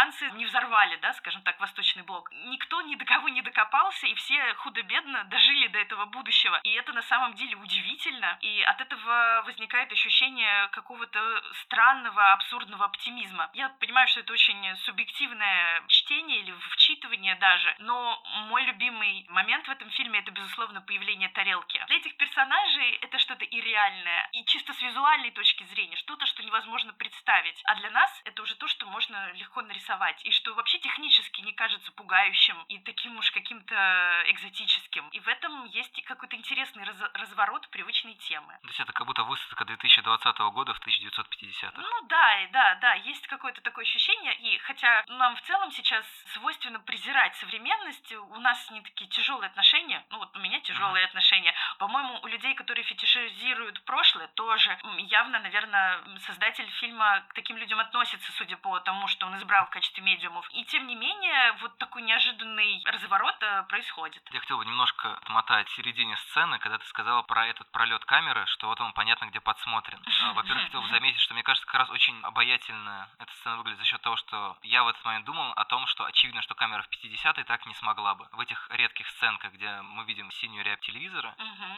американцы не взорвали, да, скажем так, Восточный блок. Никто ни до кого не докопался, и все худо-бедно дожили до этого будущего. И это на самом деле удивительно, и от этого возникает ощущение какого-то странного, абсурдного оптимизма. Я понимаю, что это очень субъективное чтение или вчитывание даже, но мой любимый момент в этом фильме это, безусловно, появление тарелки. Для этих персонажей это что-то ирреальное, и чисто с визуальной точки зрения, что-то, что невозможно представить. А для нас это уже то, что можно легко нарисовать, и что вообще технически не кажется пугающим и таким уж каким-то экзотическим. И в этом есть какой-то интересный раз- разворот привычной темы. То есть это как будто высадка 2020 года в 1950-х. Ну да, да, да, есть какое-то такое ощущение, и хотя нам в целом сейчас свойственно презирать современность, у нас с ней такие тяжелые отношения, ну вот у меня тяжелые отношения, по-моему, у людей, которые фетишизируют прошлое, тоже явно, наверное, создатель фильма к таким людям относится, относится, судя по тому, что он избрал в качестве медиумов. И тем не менее, вот такой неожиданный разворот э, происходит. Я хотел бы немножко отмотать в середине сцены, когда ты сказала про этот пролет камеры, что вот он понятно где подсмотрен. А, Во-первых, хотел бы заметить, что мне кажется, как раз очень обаятельно эта сцена выглядит за счет того, что я в этот момент думал о том, что очевидно, что камера в 50-й так не смогла бы. В этих редких сценках, где мы видим синюю рябь телевизора,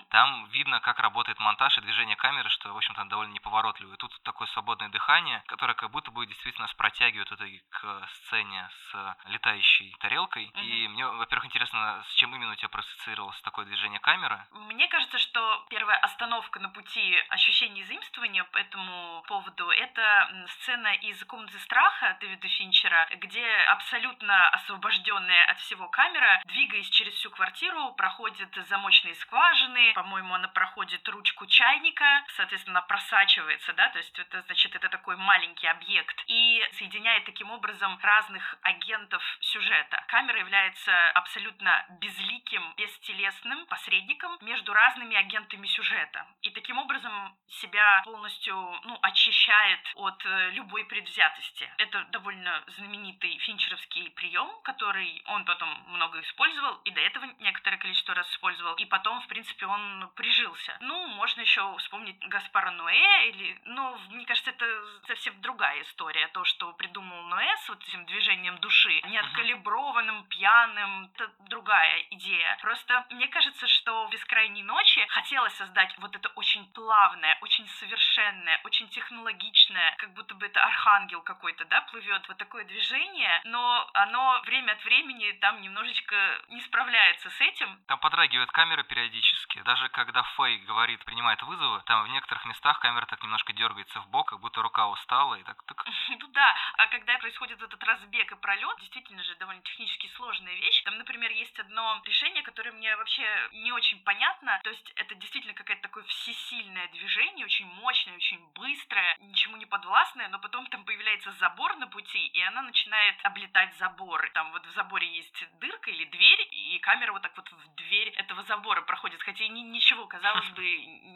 там видно, как работает монтаж и движение камеры, что, в общем-то, довольно неповоротливо. И тут такое свободное дыхание, которое как будто бы действительно нас протягивает в итоге к сцене с летающей тарелкой. И мне, во-первых, интересно, с чем именно у тебя проассоциировалось такое движение камеры? Мне кажется, что первая остановка на пути ощущения заимствования по этому поводу — это сцена из «Комнаты страха» Дэвида Финчера, где абсолютно освобожденная от всего камера, двигаясь через всю квартиру, проходит замочные скважины, по-моему, она проходит ручку чайника, соответственно, просачивается, да, то есть это, значит, это такой маленький объект, и соединяет таким образом разных агентов сюжета. Камера является абсолютно безликим, бестелесным посредником между разными агентами сюжета. И таким образом себя полностью ну, очищает от э, любой предвзятости. Это довольно знаменитый финчеровский прием, который он потом много использовал, и до этого некоторое количество раз использовал. И потом, в принципе, он прижился. Ну, можно еще вспомнить Гаспара Ноэ, или, ну, мне кажется, это совсем другая история. То, что придумал Ноэ с вот этим движением души, неоткалиброванным, пьяным, это другая идея. Просто мне кажется, что в «Бескрайней ночи» хотелось создать вот это очень плавное, очень совершенное, очень технологичное, как будто бы это архангел какой-то, да, плывет, вот такое движение, но оно время от времени там немножечко не справляется с этим, Там подрагивает камера периодически. Даже когда Фэй говорит, принимает вызовы, там в некоторых местах камера так немножко дергается в бок, как будто рука устала, и так, так. Ну да, а когда происходит этот разбег и пролет, действительно же довольно технически сложная вещь. Там, например, есть одно решение, которое мне вообще не очень понятно. То есть это действительно какое-то такое всесильное движение, очень мощное, очень быстрое, ничему не подвластное, но потом там появляется забор на пути, и она начинает облетать забор. Там вот в заборе есть дырка или дверь, и камера вот так вот в дверь этого забора проходит. Хотя ни- ничего, казалось бы,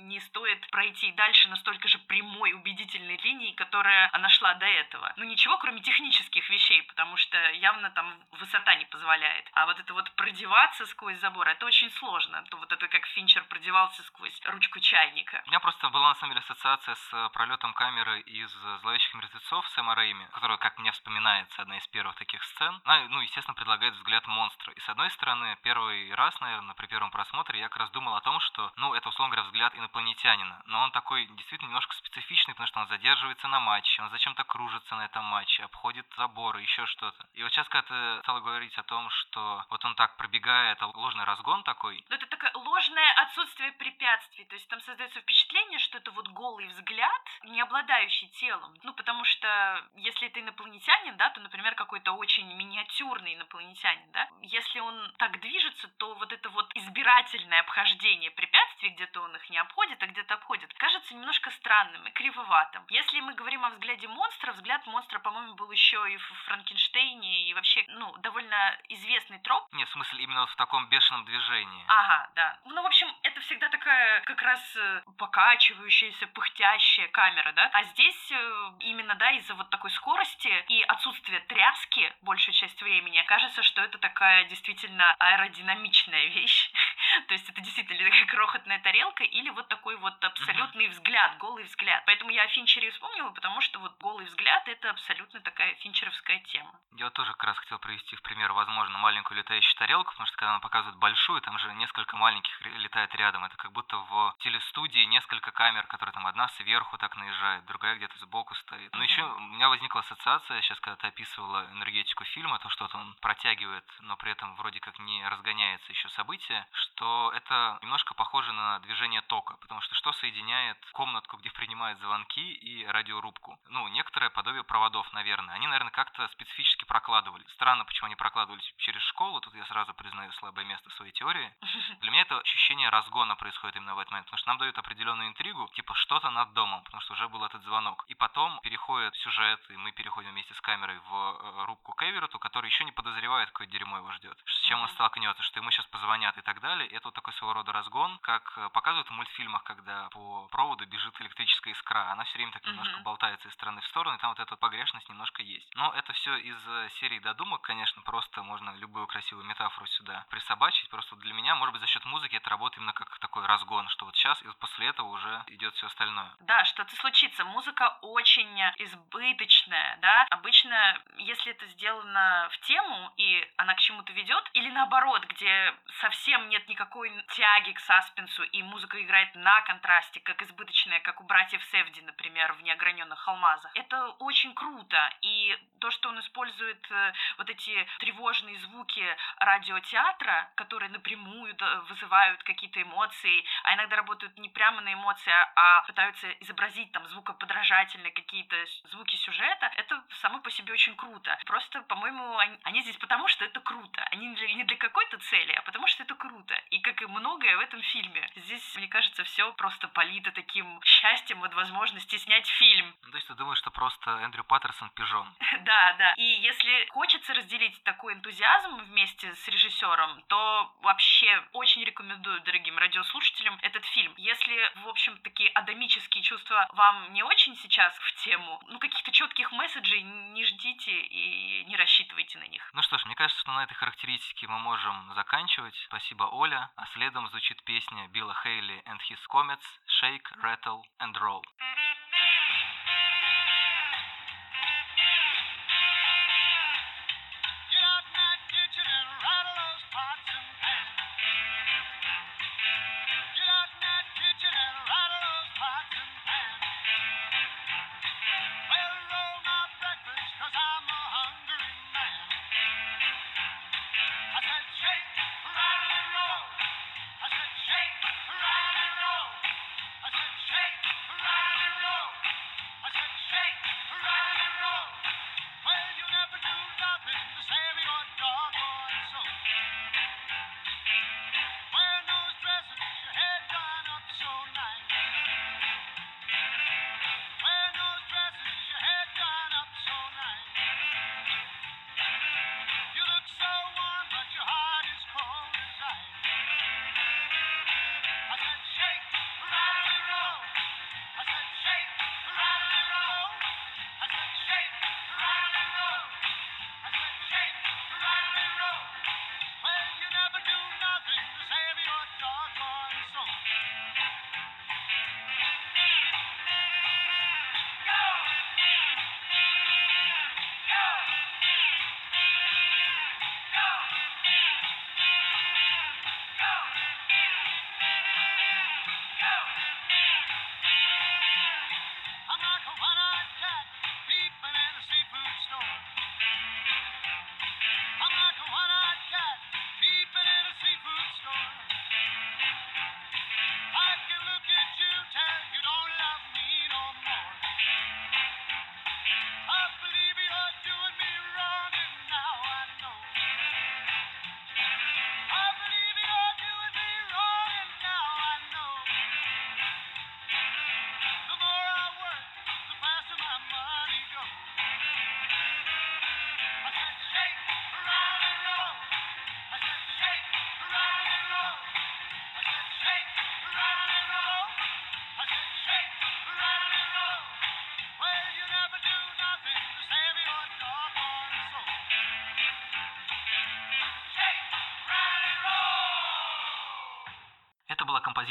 не стоит пройти дальше настолько же прямой, убедительной линии, которая она шла до этого. Ну ничего, кроме технических вещей, потому что явно там высота не позволяет. А вот это вот продеваться сквозь забор, это очень сложно. То вот это как Финчер продевался сквозь ручку чайника. У меня просто была на самом деле ассоциация с э, пролетом камеры из э, «Зловещих мертвецов» Сэма Рэйми, которая, как мне вспоминается, одна из первых таких сцен. Она, ну, естественно, предлагает взгляд монстра. И с одной стороны, первый раз, наверное, при первом просмотре я как раз думал о том, что, ну, это, условно говоря, взгляд инопланетянина. Но он такой действительно немножко специфичный, потому что он задерживается на матче, он зачем-то кружится на этом матче, обходит заборы, еще что-то. И вот сейчас, когда ты стала говорить о том, что вот он так пробегает, а ложный разгон такой, Но это такое ложное отсутствие препятствий. То есть там создается впечатление, что это вот голый взгляд, не обладающий телом. Ну, потому что если это инопланетянин, да, то, например, какой-то очень миниатюрный инопланетянин, да, если он так движется, то вот это вот избирательное обхождение препятствий, где-то он их не обходит, а где-то обходит, кажется немножко странным и кривоватым. Если мы говорим о взгляде монстра, взгляд монстра, по-моему, был еще и в Франкенштейне, и вообще, ну, довольно известный троп, нет, в смысле именно вот в таком бешеном движении. Ага, да. Ну, в общем, это всегда такая как раз э, покачивающаяся, пыхтящая камера, да? А здесь э, именно, да, из-за вот такой скорости и отсутствия тряски большую часть времени, кажется, что это такая действительно аэродинамичная вещь. То есть это действительно такая крохотная тарелка или вот такой вот абсолютный взгляд, голый взгляд. Поэтому я о Финчере вспомнила, потому что вот голый взгляд — это абсолютно такая финчеровская тема. Я тоже как раз хотел привести в пример, возможно, маленькую летающую тарелку, потому что когда она показывает большую, там же несколько маленьких летает рядом. Это как будто в телестудии несколько камер, которые там одна сверху так наезжает, другая где-то сбоку стоит. Но еще у меня возникла ассоциация, сейчас когда ты описывала энергетику фильма, то, что вот он протягивает, но при этом вроде как не разгоняется еще событие, что это немножко похоже на движение тока, потому что что соединяет комнатку, где принимают звонки, и радиорубку? Ну, некоторое подобие проводов, наверное. Они, наверное, как-то специфически прокладывались. Странно, почему они прокладывались через школу, тут я сразу признаю слабое место своей теории. Для меня это ощущение разгона происходит именно в этот момент, потому что нам дают определенную интригу, типа что-то над домом, потому что уже был этот звонок. И потом переходит сюжет, и мы переходим вместе с камерой в э, рубку к Эверету, который еще не подозревает, какое дерьмо его ждет, с чем он столкнется, что ему сейчас позвонят и так далее. И это вот такой своего рода разгон, как э, показывают в мультфильмах, когда по проводу бежит электрическая искра. Она все время так немножко болтается из стороны в сторону, и там вот эта погрешность немножко есть. Но это все из э, серии додумок, конечно, просто можно любую красивую метафору сюда присобачить. Просто для меня, может быть, за счет музыки это работает именно как такой разгон, что вот сейчас и после этого уже идет все остальное. Да, что-то случится. Музыка очень избыточная, да. Обычно, если это сделано в тему, и она к чему-то ведет, или наоборот, где совсем нет никакой тяги к саспенсу, и музыка играет на контрасте, как избыточная, как у братьев Севди, например, в «Неограненных алмазах». Это очень круто, и то, что он использует э, вот эти тревожные звуки радиотеатра, которые напрямую вызывают какие-то эмоции, а иногда работают не прямо на эмоции, а пытаются изобразить там звукоподражательные какие-то звуки сюжета, это само по себе очень круто. Просто, по-моему, они, они здесь потому, что это круто. Они для, не для какой-то цели, а потому что это круто. И как и многое в этом фильме. Здесь, мне кажется, все просто полито таким счастьем от возможности снять фильм. Ну, то есть ты думаешь, что просто Эндрю Паттерсон пижон? Да, да. И если хочется разделить такой энтузиазм вместе с режиссером, то вообще очень рекомендую дорогим радиослушателям этот фильм. Если, в общем, такие адамические чувства вам не очень сейчас в тему, ну, каких-то четких месседжей не ждите и не рассчитывайте на них. Ну что ж, мне кажется, что на этой характеристике мы можем заканчивать. Спасибо, Оля. А следом звучит песня Билла Хейли and His Comets «Shake, Rattle and Roll».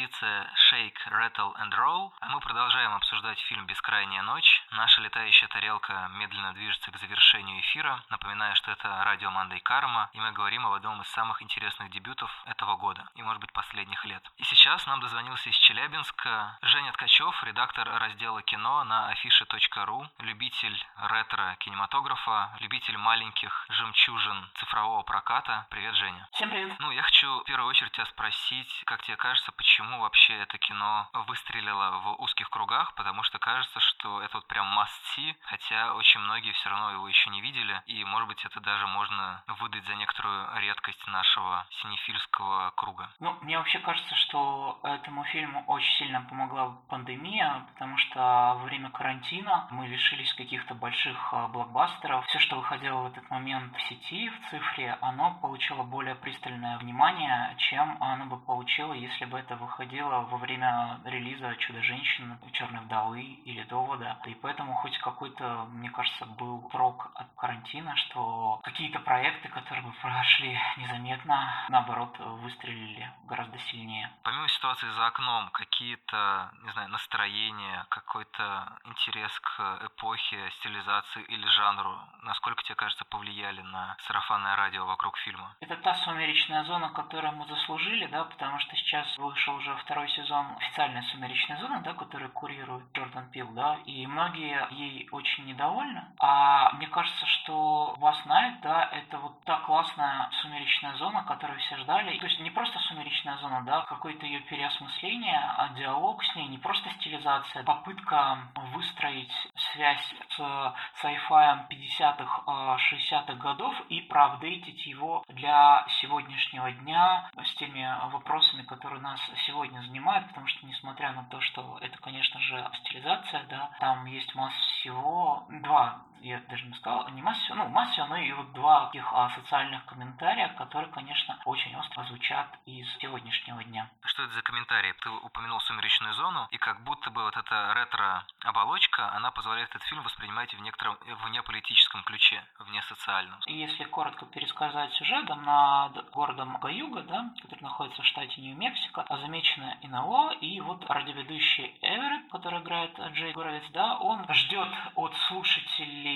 Композиция Shake, Rattle and Roll, а мы продолжаем обсуждать фильм «Бескрайняя ночь». Наша летающая тарелка медленно движется к завершению эфира. Напоминаю, что это радио Мандай Карма, и мы говорим об одном из самых интересных дебютов этого года, и, может быть, последних лет. И сейчас нам дозвонился из Челябинска Женя Ткачев, редактор раздела кино на афише.ру, любитель ретро-кинематографа, любитель маленьких жемчужин цифрового проката. Привет, Женя. Всем привет. Ну, я хочу в первую очередь тебя спросить, как тебе кажется, почему вообще это кино выстрелило в узких кругах, потому что кажется, что это вот прям прям must-see, хотя очень многие все равно его еще не видели, и, может быть, это даже можно выдать за некоторую редкость нашего синефильского круга. Ну, мне вообще кажется, что этому фильму очень сильно помогла пандемия, потому что во время карантина мы лишились каких-то больших а, блокбастеров. Все, что выходило в этот момент в сети, в цифре, оно получило более пристальное внимание, чем оно бы получило, если бы это выходило во время релиза «Чудо-женщины», «Черной вдовы» или «Довода». И поэтому хоть какой-то, мне кажется, был прок от карантина, что какие-то проекты, которые бы прошли незаметно, наоборот, выстрелили гораздо сильнее. Помимо ситуации за окном, какие-то, не знаю, настроения, какой-то интерес к эпохе, стилизации или жанру, насколько тебе кажется, повлияли на сарафанное радио вокруг фильма? Это та сумеречная зона, которую мы заслужили, да, потому что сейчас вышел уже второй сезон официальная сумеречная зона, да, которую курирует Джордан Пил, да, и многие ей очень недовольны. А мне кажется, что вас Night, да, это вот та классная сумеречная зона, которую все ждали. То есть не просто сумеречная зона, да, какое-то ее переосмысление, а диалог с ней, не просто стилизация, попытка выстроить связь с sci-fi 50-х, 60-х годов и проапдейтить его для сегодняшнего дня с теми вопросами, которые нас сегодня занимают, потому что несмотря на то, что это, конечно же, стилизация, да, там есть масса всего, два, я даже не сказал, не масса всего, ну, масса всего, но и вот два таких а, социальных комментария, которые, конечно, очень остро звучат из сегодняшнего дня. Что это за комментарии? Ты упомянул «Сумеречную зону», и как будто бы вот эта ретро-оболочка, она позволяет этот фильм воспринимать в некотором вне политическом ключе, вне социальном. И если коротко пересказать сюжет, там над городом Гаюга, да, который находится в штате Нью-Мексико, замечено НЛО, и вот радиоведущий Эверетт, который играет Джей Горовец, да, он ждет от слушателей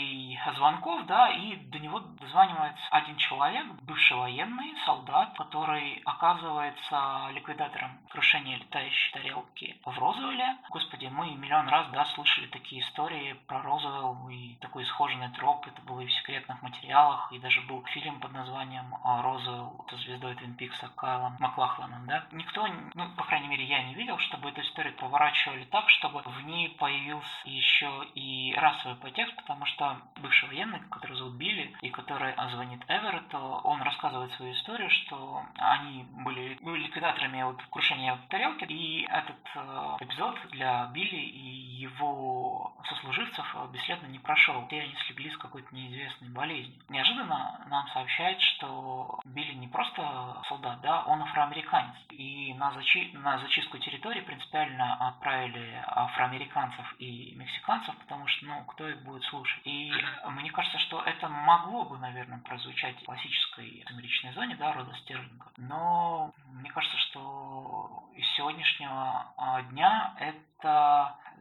звонков, да, и до него дозванивается один человек, бывший военный, солдат, который оказывается ликвидатором крушения летающей тарелки в Розуэле. Господи, мы миллион раз, да, слышали такие истории про Розуэлл и такой исхоженный троп, это было и в секретных материалах, и даже был фильм под названием Розуэлл со звездой Твин Пикса Кайлом Маклахланом, да. Никто, ну, по крайней мере, я не видел, чтобы эту историю поворачивали так, чтобы в ней появился еще и расовый подтекст, потому что бывший военный, который зовут Билли, и который звонит Эверетту, он рассказывает свою историю, что они были, были ликвидаторами вот крушения тарелки, и этот э, эпизод для Билли и его сослуживцев бесследно не прошел. Все они слегли с какой-то неизвестной болезнью. Неожиданно нам сообщают, что Билли не просто солдат, да, он афроамериканец. И на, зачи... на зачистку территории принципиально отправили афроамериканцев и мексиканцев, потому что, ну, кто их будет слушать. И мне кажется, что это могло бы, наверное, прозвучать в классической сумеречной зоне, да, рода Стерлинга. Но мне кажется, что из сегодняшнего а, дня это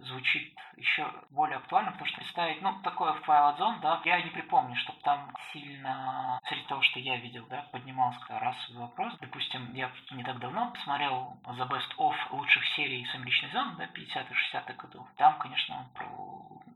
звучит еще более актуально, потому что представить, ну, такое в Twilight Zone, да, я не припомню, чтобы там сильно, среди того, что я видел, да, поднимался расовый вопрос. Допустим, я не так давно посмотрел The Best of лучших серий «Сумеречной зоны», да, 50-х, 60-х годов. Там, конечно, про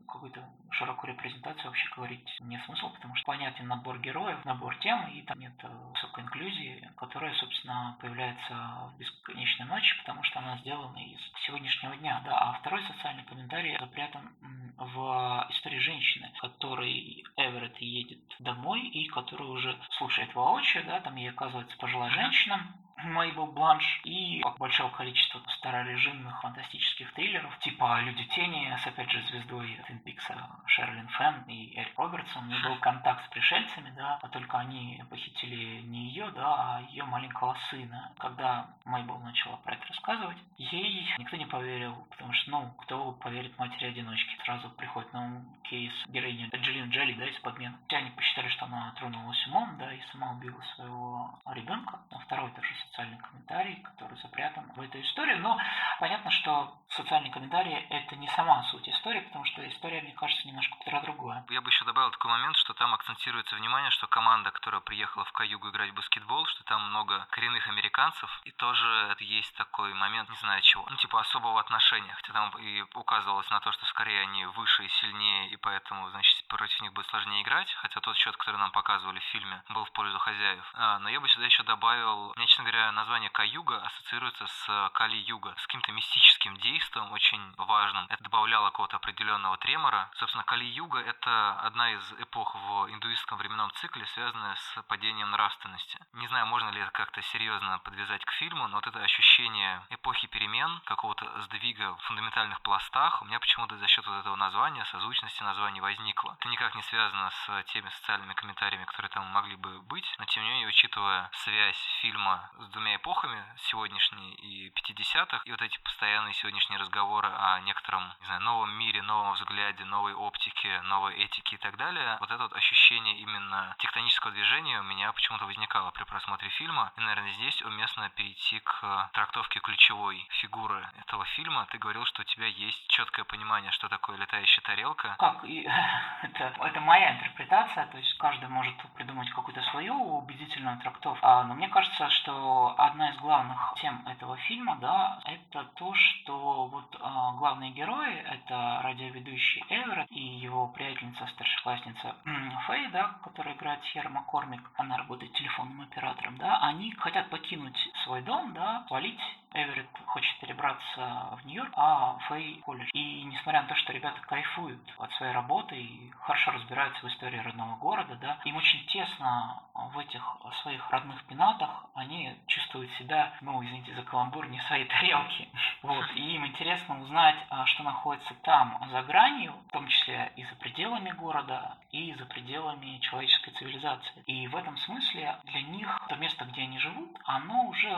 какую-то широкую репрезентацию вообще говорить нет смысла, потому что понятен набор героев, набор тем, и там нет высокой инклюзии, которая, собственно, появляется в бесконечной ночи, потому что она сделана из сегодняшнего дня, да. А второй социальный комментарий запрятан в истории женщины, которой Эверетт едет домой и которая уже слушает воочию, да, там ей оказывается пожилая женщина, Мейбл Бланш и большого количества старорежимных фантастических триллеров, типа «Люди тени» с, опять же, звездой Твин Пикса Шерлин Фен и Эрик Робертсон. У нее был контакт с пришельцами, да, а только они похитили не ее, да, а ее маленького сына. Когда Мейбл начала про это рассказывать, ей никто не поверил, потому что, ну, кто поверит матери-одиночке? Сразу приходит на ум кейс героини Джиллин Джелли, да, из подмены. Все они посчитали, что она тронулась умом, да, и сама убила своего ребенка. А второй тоже социальный комментарий, который запрятан в эту историю. Но понятно, что социальный комментарий – это не сама суть истории, потому что история, мне кажется, немножко про другое. Я бы еще добавил такой момент, что там акцентируется внимание, что команда, которая приехала в Каюгу играть в баскетбол, что там много коренных американцев, и тоже есть такой момент, не знаю чего, ну типа особого отношения, хотя там и указывалось на то, что скорее они выше и сильнее, и поэтому, значит, против них будет сложнее играть, хотя тот счет, который нам показывали в фильме, был в пользу хозяев. А, но я бы сюда еще добавил, мне, честно говоря, меня название Каюга ассоциируется с Кали-Юга, с каким-то мистическим действием, очень важным. Это добавляло какого-то определенного тремора. Собственно, Кали-Юга — это одна из эпох в индуистском временном цикле, связанная с падением нравственности. Не знаю, можно ли это как-то серьезно подвязать к фильму, но вот это ощущение эпохи перемен, какого-то сдвига в фундаментальных пластах, у меня почему-то за счет вот этого названия, созвучности названий возникло. Это никак не связано с теми социальными комментариями, которые там могли бы быть, но тем не менее, учитывая связь фильма с двумя эпохами, сегодняшней и 50-х, и вот эти постоянные сегодняшние разговоры о некотором, не знаю, новом мире, новом взгляде, новой оптике, новой этике и так далее, вот это вот ощущение именно тектонического движения у меня почему-то возникало при просмотре фильма. И, наверное, здесь уместно перейти к трактовке ключевой фигуры этого фильма. Ты говорил, что у тебя есть четкое понимание, что такое летающая тарелка. Как? Это, это моя интерпретация, то есть каждый может придумать какую-то свою убедительную трактовку. А, но мне кажется, что одна из главных тем этого фильма, да, это то, что вот а, главные герои, это радиоведущий Эверетт и его приятельница, старшеклассница Фэй, да, которая играет Сьерра Маккормик, она работает телефонным оператором, да, они хотят покинуть свой дом, да, свалить Эверетт хочет перебраться в Нью-Йорк, а Фэй колледж. И несмотря на то, что ребята кайфуют от своей работы и хорошо разбираются в истории родного города, да, им очень тесно в этих своих родных пенатах, они чувствуют себя, ну, извините за каламбур, не в своей тарелке. Вот. И им интересно узнать, а, что находится там, за гранью, в том числе и за пределами города, и за пределами человеческой цивилизации. И в этом смысле для них то место, где они живут, оно уже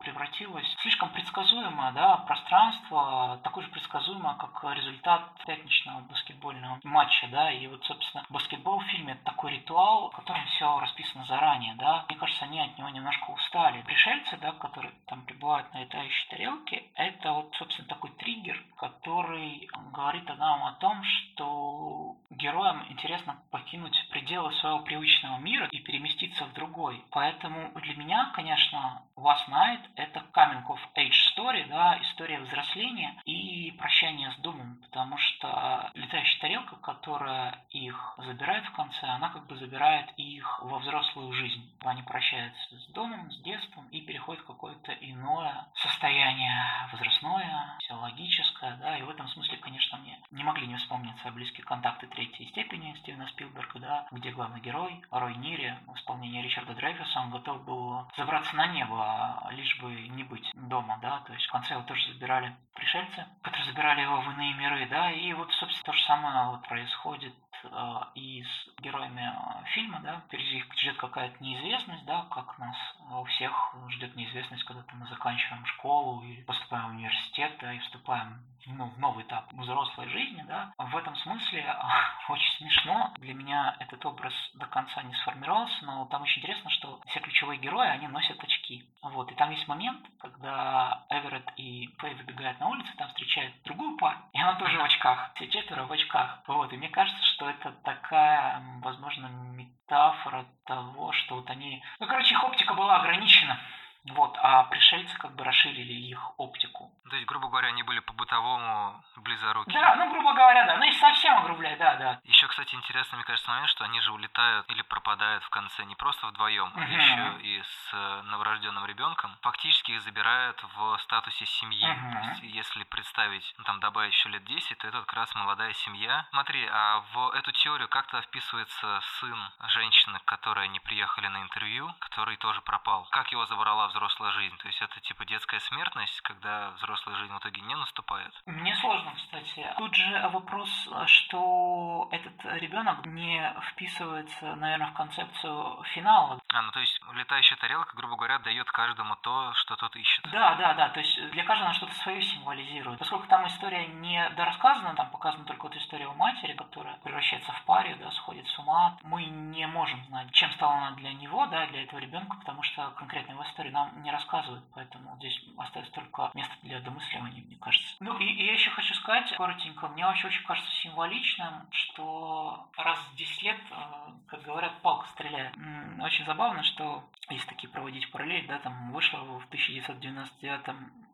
превратилось в слишком предсказуемое да, пространство, такое же предсказуемое, как результат пятничного баскетбольного матча. Да, и вот, собственно, баскетбол в фильме это такой ритуал, в котором все расписано заранее. Да. Мне кажется, они от него немножко устали. Пришельцы, да, которые там прибывают на летающей тарелке, это вот, собственно, такой триггер, который говорит нам о том, что героям интересно покинуть пределы своего привычного мира и переместиться в другой. Поэтому для меня, конечно, Last Night это coming of age story, да, история взросления и прощания с домом, потому что летающая тарелка, которая их забирает в конце, она как бы забирает их во взрослую жизнь. Они прощаются с домом, с детством и переходят в какое-то иное состояние возрастное, психологическое, да, и в этом смысле, конечно, мне не могли не вспомниться близкие контакты третьей степени Стивена Спилберга, да, где главный герой Рой Нири в исполнении Ричарда Дрейфуса, он готов был забраться на небо, лишь бы не быть дома, да, то есть в конце его тоже забирали пришельцы, которые забирали его в иные миры, да, и вот, собственно, то же самое вот происходит э, и с героями э, фильма, да, впереди их ждет какая-то неизвестность, да, как нас у всех ждет неизвестность, когда мы заканчиваем школу и поступаем в университет, да, и вступаем ну, в новый этап взрослой жизни, да. В этом смысле очень смешно. Для меня этот образ до конца не сформировался, но там очень интересно, что все ключевые герои, они носят очки. Вот, и там есть момент, когда Эверетт и Фэй выбегают на улицу, там встречают другую пару, и она тоже в очках. Все четверо в очках. Вот, и мне кажется, что это такая, возможно, метафора того, что вот они... Ну, короче, их оптика была ограничена. Вот, а пришельцы как бы расширили их оптику. То есть, грубо говоря, они были по-бытовому близоруки. Да, ну, грубо говоря, да. Ну, если совсем огрубляй, да, да. Еще, кстати, интересно, мне кажется, момент, что они же улетают или пропадают в конце не просто вдвоем, а Мгм. еще и с новорожденным ребенком. Фактически их забирают в статусе семьи. Мгм. То есть, если представить, ну, там, добавить еще лет 10, то это как раз молодая семья. Смотри, а в эту теорию как-то вписывается сын женщины, к которой они приехали на интервью, который тоже пропал. Как его забрала взрослая жизнь? То есть, это типа детская смертность, когда взрослая жизнь в итоге не наступает? Мне сложно, кстати. Тут же вопрос, что этот ребенок не вписывается, наверное, в концепцию финала. А, ну то есть летающая тарелка, грубо говоря, дает каждому то, что тот ищет. Да, да, да. То есть для каждого она что-то свое символизирует. Поскольку там история не дорассказана, там показана только вот история у матери, которая превращается в паре, да, сходит с ума. Мы не можем знать, чем стала она для него, да, для этого ребенка, потому что конкретно его историю нам не рассказывают. Поэтому здесь остается только место для домысливания, мне кажется. Ну и, и я еще хочу сказать коротенько, мне вообще очень кажется символичным, что раз в 10 лет, э, как говорят, палка стреляет. Очень забавно, что если такие проводить параллель, да, там вышло в 1999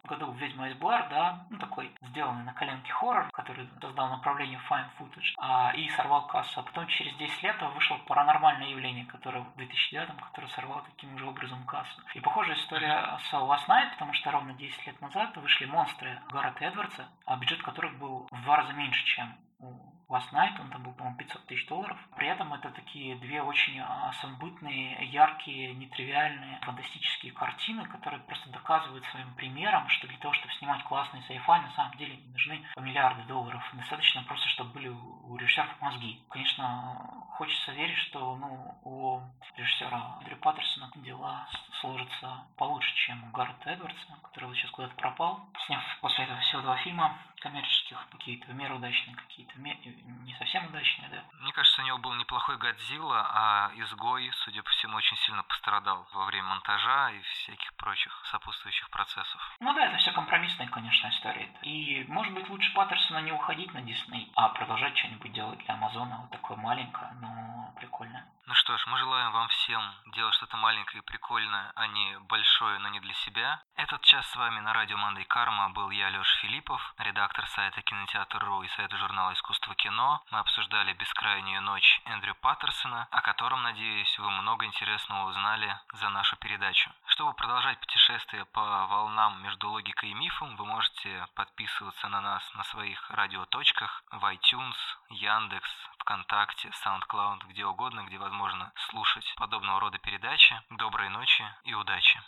году «Ведьма из Блэр», да, ну, такой сделанный на коленке хоррор, который создал направление Fine Footage, а, и сорвал кассу. А потом через 10 лет вышло «Паранормальное явление», которое в 2009 которое сорвало таким же образом кассу. И похожая история с Last Night, потому что ровно 10 лет назад вышли «Монстры» Гаррета Эдвардса, а бюджет которых был в два раза меньше, чем у Last Night, он там был, по-моему, 500 тысяч долларов. При этом это такие две очень а, самобытные, яркие, нетривиальные, фантастические картины, которые просто доказывают своим примером, что для того, чтобы снимать классный sci на самом деле не нужны миллиарды долларов. Достаточно просто, чтобы были у режиссеров мозги. Конечно, хочется верить, что ну, у режиссера Дрю Паттерсона дела сложатся получше, чем у Гаррета Эдвардса, который вот сейчас куда-то пропал, сняв после этого всего два фильма коммерческих, какие-то в меру удачные, какие-то не совсем удачные, да. Мне кажется, у него был неплохой Годзилла, а изгой, судя по всему, очень сильно пострадал во время монтажа и всяких прочих сопутствующих процессов. Ну да, это все компромиссная, конечно, история. И, может быть, лучше Паттерсона не уходить на Дисней, а продолжать что-нибудь делать для Амазона, вот такое маленькое, но прикольное. Ну что ж, мы желаем вам всем делать что-то маленькое и прикольное, а не большое, но не для себя. Этот час с вами на радио Мандай Карма был я, Лёш Филиппов, редактор сайта Кинотеатр.ру и сайта журнала Искусство кино. Мы обсуждали «Бескрайнюю ночь» Эндрю Паттерсона, о котором, надеюсь, вы много интересного узнали за нашу передачу. Чтобы продолжать путешествие по волнам между логикой и мифом, вы можете подписываться на нас на своих радиоточках в iTunes, Яндекс, ВКонтакте, SoundCloud, где угодно, где возможно слушать подобного рода передачи. Доброй ночи и удачи!